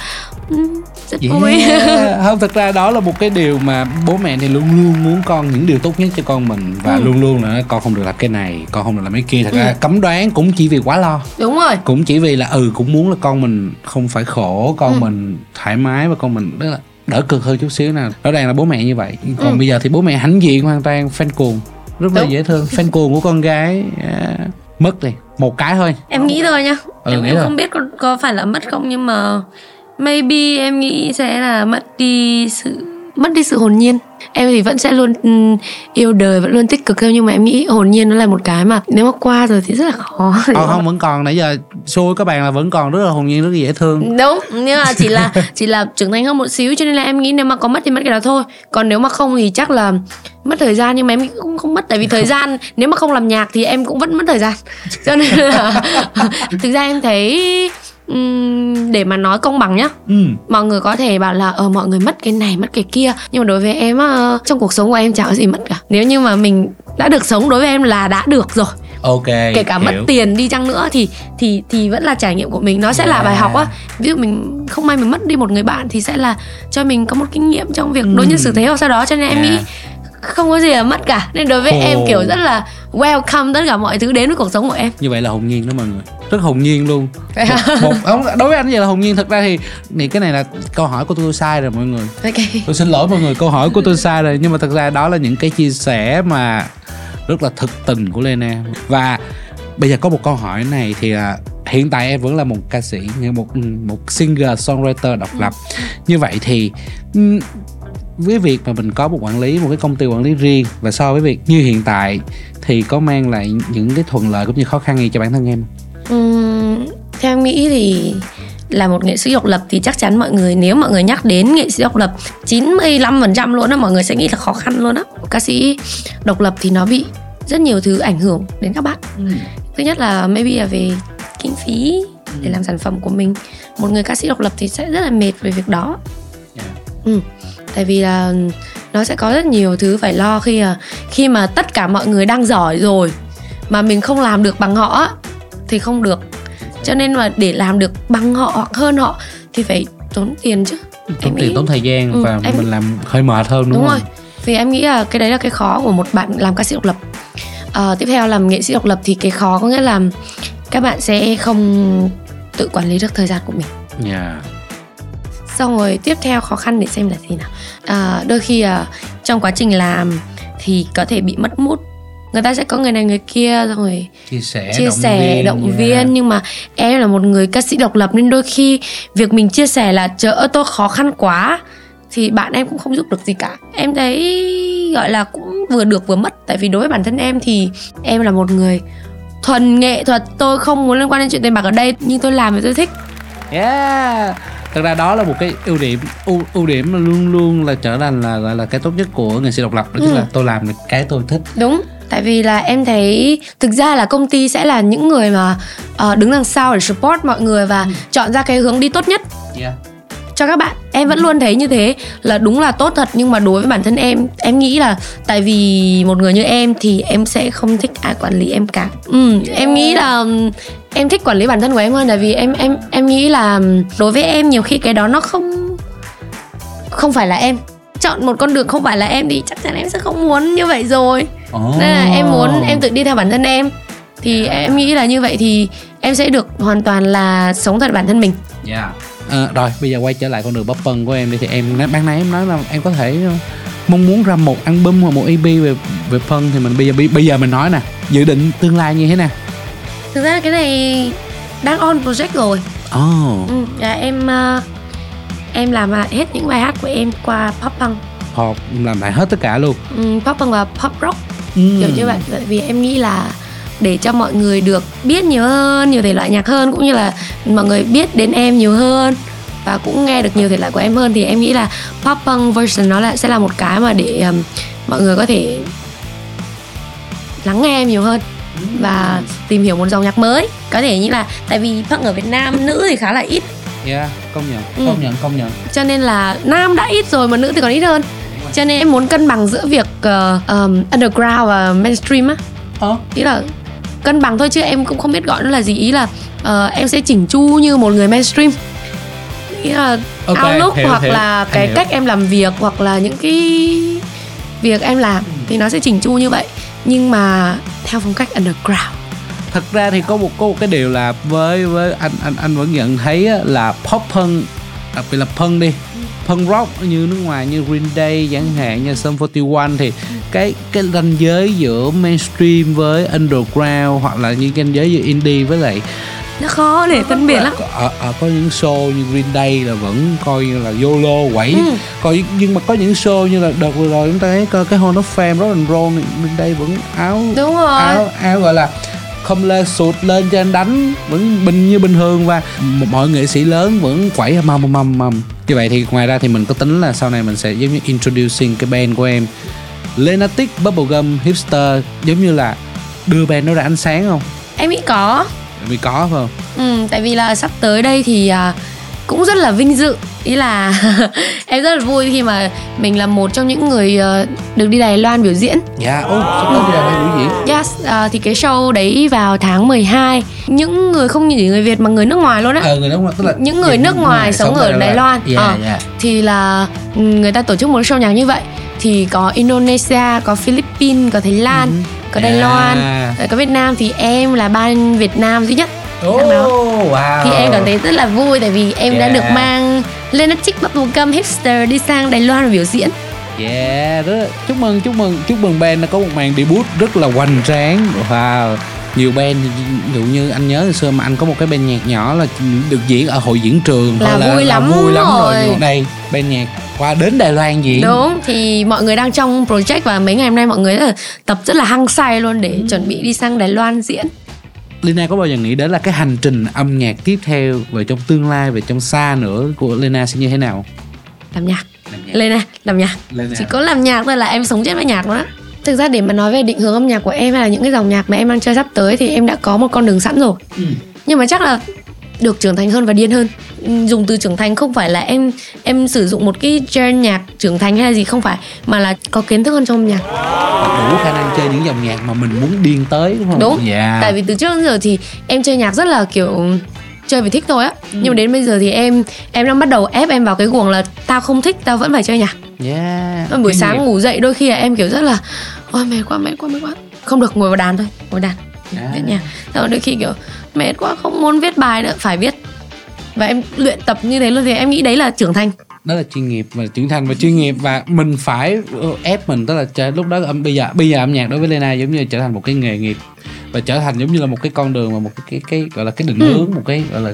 "Ừ, rất vui. Yeah. không thực ra đó là một cái điều mà bố mẹ thì luôn luôn muốn con những điều tốt nhất cho con mình. Và Ừ. luôn luôn là con không được làm cái này con không được làm cái kia. Thật ra cấm đoán cũng chỉ vì quá lo. Đúng rồi. Cũng chỉ vì là ừ cũng muốn là con mình không phải khổ con Ừ. mình thoải mái và con mình tức là đỡ cực hơn chút xíu nào. Rõ ràng là bố mẹ như vậy. Còn Ừ. bây giờ thì bố mẹ hãnh diện hoàn toàn fan cuồng. Rất là Đúng. dễ thương. Fan cuồng của con gái à, mất đi. Một cái thôi. Em nghĩ thôi nhá Ừ, em, em không biết có, có phải là mất không nhưng mà maybe em nghĩ sẽ là mất đi sự mất đi sự hồn nhiên. Em thì vẫn sẽ luôn ừm, yêu đời vẫn luôn tích cực theo nhưng mà em nghĩ hồn nhiên nó là một cái mà nếu mà qua rồi thì rất là khó. Ờ, mà- không vẫn còn nãy giờ xui các bạn là vẫn còn rất là hồn nhiên rất là dễ thương. Đúng nhưng mà chỉ là chỉ là trưởng thành hơn một xíu cho nên là em nghĩ nếu mà có mất thì mất cái đó thôi. Còn nếu mà không thì chắc là mất thời gian nhưng mà em nghĩ cũng không mất tại vì thời gian nếu mà không làm nhạc thì em cũng vẫn mất thời gian. Cho nên là thực ra em thấy ừm, để mà nói công bằng nhá. Ừ. Mọi người có thể bảo là ờ mọi người mất cái này mất cái kia. Nhưng mà đối với em á trong cuộc sống của em chẳng có gì mất cả. Nếu như mà mình đã được sống đối với em là đã được rồi. Ok kể cả mất hiểu. tiền đi chăng nữa thì thì thì vẫn là trải nghiệm của mình. Nó sẽ là Yeah. bài học á. Ví dụ mình không may mình mất đi một người bạn thì sẽ là cho mình có một kinh nghiệm trong việc đối nhân xử thế hoặc sau đó cho nên em Yeah. nghĩ không có gì là mất cả. Nên đối với Ồ. em kiểu rất là welcome tất cả mọi thứ đến với cuộc sống của em. Như vậy là hồn nhiên đó mọi người. Rất hồn nhiên luôn. Một, một không, đối với anh vậy là hồn nhiên. Thật ra thì thì cái này là câu hỏi của tôi sai rồi mọi người. Ok. Tôi xin lỗi mọi người câu hỏi của tôi sai rồi. Nhưng mà thật ra đó là những cái chia sẻ mà rất là thực tình của Lena và bây giờ có một câu hỏi này thì là hiện tại em vẫn là một ca sĩ như một một singer songwriter độc lập. Như vậy thì với việc mà mình có một quản lý một cái công ty quản lý riêng và so với việc như hiện tại thì có mang lại những cái thuận lợi cũng như khó khăn gì cho bản thân em? Ừm, theo em nghĩ thì là một nghệ sĩ độc lập thì chắc chắn mọi người nếu mọi người nhắc đến nghệ sĩ độc lập 95% luôn á mọi người sẽ nghĩ là khó khăn luôn á. Ca sĩ độc lập thì nó bị rất nhiều thứ ảnh hưởng đến các bạn. Thứ nhất là maybe là về kinh phí để làm sản phẩm của mình. Một người ca sĩ độc lập thì sẽ rất là mệt về việc đó. Yeah. ừ. Tại vì là nó sẽ có rất nhiều thứ phải lo khi mà khi mà tất cả mọi người đang giỏi rồi mà mình không làm được bằng họ thì không được. Cho nên mà để làm được bằng họ hoặc hơn họ thì phải tốn tiền chứ. Tốn Em tiền nghĩ- tốn thời gian Ừ, và em- mình làm hơi mệt hơn đúng, đúng, không? rồi. Vì em nghĩ là cái đấy là cái khó của một bạn làm ca sĩ độc lập. Ờ, tiếp theo làm nghệ sĩ độc lập thì cái khó có nghĩa là các bạn sẽ không tự quản lý được thời gian của mình. Yeah. Xong rồi tiếp theo khó khăn để xem là gì nào? À, đôi khi à, trong quá trình làm thì có thể bị mất mút người ta sẽ có người này người kia xong rồi chia sẻ chia sẻ động viên. Yeah. nhưng mà em là một người ca sĩ độc lập nên đôi khi việc mình chia sẻ là ơi tôi khó khăn quá thì bạn em cũng không giúp được gì cả. Em thấy gọi là cũng vừa được vừa mất. Tại vì đối với bản thân em thì em là một người thuần nghệ thuật. Tôi không muốn liên quan đến chuyện tiền bạc ở đây nhưng tôi làm vì tôi thích. Yeah. Thật ra đó là một cái ưu điểm ưu, ưu điểm mà luôn luôn là trở thành là gọi là cái tốt nhất của nghệ sĩ độc lập đó chính Ừ. là tôi làm được cái tôi thích. đúng tại vì là em thấy thực ra là công ty sẽ là những người mà ờ, đứng đằng sau để support mọi người và chọn ra cái hướng đi tốt nhất Yeah. Cho các bạn. Em vẫn luôn thấy như thế là đúng là tốt thật nhưng mà đối với bản thân em em nghĩ là tại vì một người như em thì em sẽ không thích ai quản lý em cả. Ừ, em nghĩ là ừm, em thích quản lý bản thân của em hơn tại vì em em em nghĩ là đối với em nhiều khi cái đó nó không không phải là em. Chọn một con đường không phải là em thì chắc chắn em sẽ không muốn như vậy rồi. Ồ. nên là em muốn em tự đi theo bản thân em. Thì em nghĩ là như vậy thì em sẽ được hoàn toàn là sống thật bản thân mình. Dạ. Ờ, rồi bây giờ quay trở lại con đường bắp phân của em đi. Thì em ban nãy em nói là em có thể ờ, mong muốn ra một album hoặc một EP về về phân thì mình bây giờ bây, giờ mình nói nè dự định tương lai như thế nào? thực ra cái này đang on project rồi. Oh, ừ, là em ờ, em làm à, hết những bài hát của em qua pop punk pop làm lại hết tất cả luôn. ừ, pop punk và pop rock. Ừ. kiểu như vậy. Tại vì em nghĩ là để cho mọi người được biết nhiều hơn nhiều thể loại nhạc hơn cũng như là mọi người biết đến em nhiều hơn và cũng nghe được nhiều thể loại của em hơn thì em nghĩ là pop punk version nó là sẽ là một cái mà để um, mọi người có thể lắng nghe em nhiều hơn và tìm hiểu một dòng nhạc mới có thể như là tại vì punk ở Việt Nam nữ thì khá là ít Dạ, công nhận, Ừ. công nhận, công nhận. cho nên là nam đã ít rồi mà nữ thì còn ít hơn cho nên em muốn cân bằng giữa việc uh, um, underground và mainstream á Ờ. ý là cân bằng thôi chứ em cũng không biết gọi nó là gì. Ý là ờ, em sẽ chỉnh chu như một người mainstream. Ý là Ok, outlook hiểu, hoặc hiểu, là cái hiểu. cách em làm việc hoặc là những cái việc em làm thì nó sẽ chỉnh chu như vậy. Nhưng mà theo phong cách underground. Thật ra thì có một có một cái điều là với với anh anh anh vẫn nhận thấy là pop punk đặc biệt là punk đi punk rock như nước ngoài như Green Day chẳng hạn như Sum 41 thì cái cái ranh giới giữa mainstream với underground hoặc là những ranh giới giữa indie với lại nó khó để phân biệt lắm. Ở, ở có những show như Green Day là vẫn coi như là YOLO quẩy. Ừ. coi nhưng mà có những show như là đợt vừa rồi chúng ta thấy coi cái Hall of Fame Rock and Roll Green Day vẫn áo đúng rồi. áo áo gọi là không lên sụt lên cho anh đánh vẫn bình như bình thường và mọi nghệ sĩ lớn vẫn quẩy mầm mầm mầm như vậy thì ngoài ra thì mình có tính là sau này mình sẽ giống như introducing cái band của em. Lenatic Bubblegum Hipster giống như là đưa band nó ra ánh sáng không? Em nghĩ có. Vì có phải không? Ừ, tại vì là sắp tới đây thì à, cũng rất là vinh dự. Ý là em rất là vui khi mà mình là một trong những người ờ, được đi Đài Loan biểu diễn. dạ ô sắp tới đi ra đây biểu diễn. Yes, à, thì cái show đấy vào tháng 12 Những người không chỉ người Việt mà người nước ngoài luôn á. Ờ người nước ngoài tức là Những người nước ngoài sống ở Đài Loan. Dạ Ờ. dạ Thì là ừ, người ta tổ chức một show nhạc như vậy? Thì có Indonesia, có Philippines, có Thái Lan, có Đài À. Loan rồi Có Việt Nam. Thì em là ban Việt Nam duy nhất ô Đang đó. wow thì em cảm thấy rất là vui tại vì em đã Yeah. được mang Lenatic Bubblegum Hipster đi sang Đài Loan và biểu diễn Yeah, rất chúc mừng chúc mừng chúc mừng band đã có một màn debut rất là hoành tráng. Wow. Nhiều band ví dụ như anh nhớ hồi xưa mà anh có một cái band nhạc nhỏ là được diễn ở hội diễn trường Là thôi vui lắm vui lắm rồi. rồi. Đây band nhạc qua đến Đài Loan diễn. đúng thì mọi người đang trong project và mấy ngày hôm nay mọi người là tập rất là hăng say luôn để chuẩn bị đi sang Đài Loan diễn Lina có bao giờ nghĩ đến là cái hành trình âm nhạc tiếp theo về trong tương lai về trong xa nữa của Lina sẽ như thế nào? làm nhạc Làm nhạc. này làm nhạc Lên chỉ có làm nhạc thôi là em sống chết với nhạc á thực ra để mà nói về định hướng âm nhạc của em hay là những cái dòng nhạc mà em đang chơi sắp tới thì em đã có một con đường sẵn rồi Ừ. nhưng mà chắc là được trưởng thành hơn và điên hơn dùng từ trưởng thành không phải là em em sử dụng một cái genre nhạc trưởng thành hay là gì không phải mà là có kiến thức hơn trong âm nhạc đủ khả năng chơi những dòng nhạc mà mình muốn điên tới đúng không? đúng Dạ. tại vì từ trước đến giờ thì em chơi nhạc rất là kiểu chơi vì thích thôi á Ừ. nhưng mà đến bây giờ thì em em đang bắt đầu ép em vào cái guồng là tao không thích tao vẫn phải chơi nhạc Yeah. buổi Cái sáng ngủ dậy đôi khi là em kiểu rất là ôi mệt quá mệt quá mệt quá không được ngồi vào đàn thôi ngồi đàn À. viết nhạc đôi khi kiểu mệt quá không muốn viết bài nữa phải viết và em luyện tập như thế luôn thì em nghĩ đấy là trưởng thành đó là chuyên nghiệp và trưởng thành và chuyên nghiệp và mình phải ép mình tức là lúc đó âm bây giờ bây giờ âm nhạc đối với Lena giống như trở thành một cái nghề nghiệp và trở thành giống như là một cái con đường và một cái cái, cái gọi là cái định hướng một cái gọi là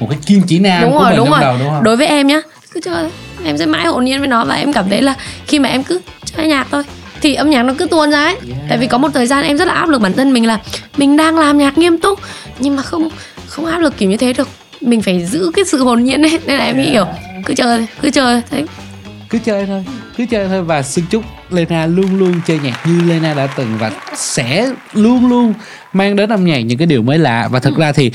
một cái kim chỉ nam Ừ. đúng của rồi mình đúng trong rồi đầu đúng không? đối với em nhá cứ chơi thôi. em sẽ mãi hồn nhiên với nó và em cảm thấy là khi mà em cứ chơi nhạc thôi thì âm nhạc nó cứ tuôn ra ấy. Tại vì có một thời gian em rất là áp lực bản thân mình là mình đang làm nhạc nghiêm túc nhưng mà không không áp lực kiểu như thế được. Mình phải giữ cái sự hồn nhiên ấy nên là em nghĩ kiểu cứ chơi thôi, cứ chơi thôi cứ chơi thôi cứ chơi thôi và xin chúc Lena luôn luôn chơi nhạc như Lena đã từng và sẽ luôn luôn mang đến âm nhạc những cái điều mới lạ. Và thật ra thì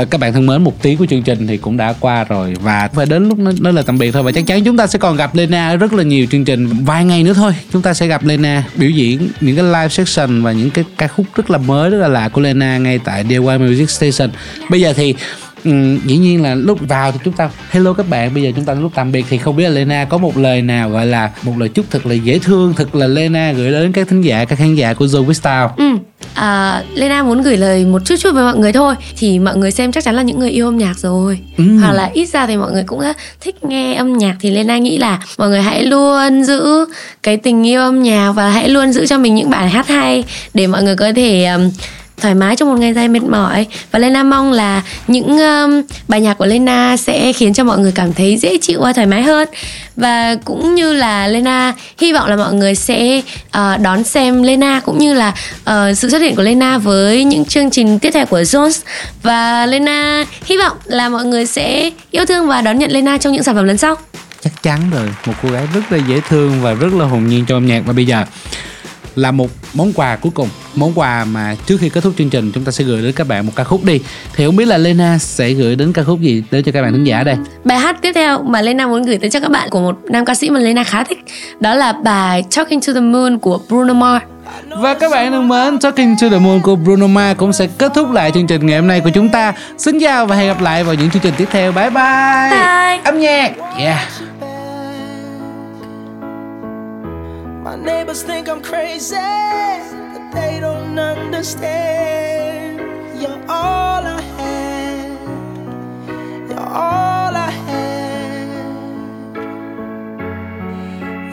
uh, các bạn thân mến một tiếng của chương trình thì cũng đã qua rồi và phải đến lúc nó, nó là tạm biệt thôi. Và chắc chắn chúng ta sẽ còn gặp Lena ở rất là nhiều chương trình vài ngày nữa thôi. Chúng ta sẽ gặp Lena biểu diễn những cái live session và những cái ca khúc rất là mới rất là lạ của Lena ngay tại DIY Music Station. Bây giờ thì ừ, dĩ nhiên là lúc vào thì chúng ta hello các bạn bây giờ chúng ta lúc tạm biệt. Thì không biết là Lena có một lời nào gọi là một lời chúc thật là dễ thương thật là Lena gửi đến các thính giả các khán giả của Zoe Style. Ừ, à, Lena muốn gửi lời một chút chút với mọi người thôi Thì mọi người xem chắc chắn là những người yêu âm nhạc rồi. Ừ. Hoặc là ít ra thì mọi người cũng thích nghe âm nhạc Thì Lena nghĩ là mọi người hãy luôn giữ cái tình yêu âm nhạc Và hãy luôn giữ cho mình những bài hát hay Để mọi người có thể um, thoải mái trong một ngày dài mệt mỏi. Và Lena mong là những um, bài nhạc của Lena sẽ khiến cho mọi người cảm thấy dễ chịu và thoải mái hơn. Và cũng như là Lena hy vọng là mọi người sẽ uh, đón xem Lena cũng như là uh, sự xuất hiện của Lena với những chương trình tiếp theo của Jones. Và Lena hy vọng là mọi người sẽ yêu thương và đón nhận Lena trong những sản phẩm lần sau. Chắc chắn rồi. Một cô gái rất là dễ thương và rất là hồn nhiên trong âm nhạc. Và bây giờ là một món quà cuối cùng món quà mà trước khi kết thúc chương trình chúng ta sẽ gửi đến các bạn một ca khúc đi thì không biết là Lena sẽ gửi đến ca khúc gì đến cho các bạn thính giả đây Bài hát tiếp theo mà Lena muốn gửi tới cho các bạn của một nam ca sĩ mà Lena khá thích Đó là bài Talking to the Moon của Bruno Mars Và các bạn thân mến, Talking to the Moon của Bruno Mars cũng sẽ kết thúc lại chương trình ngày hôm nay của chúng ta. Xin chào và hẹn gặp lại vào những chương trình tiếp theo. Bye bye. Bye. Âm nhạc. Yeah. My neighbors think I'm crazy, but they don't understand. You're all I had. You're all I had.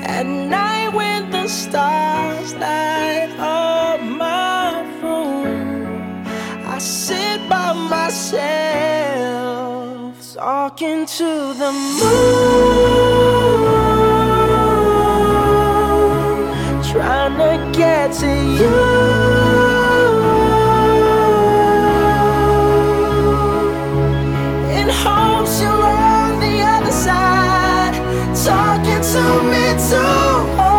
At night when the stars light up my room, I sit by myself talking to the moon get to you. In hopes you're on the other side, talking to me too.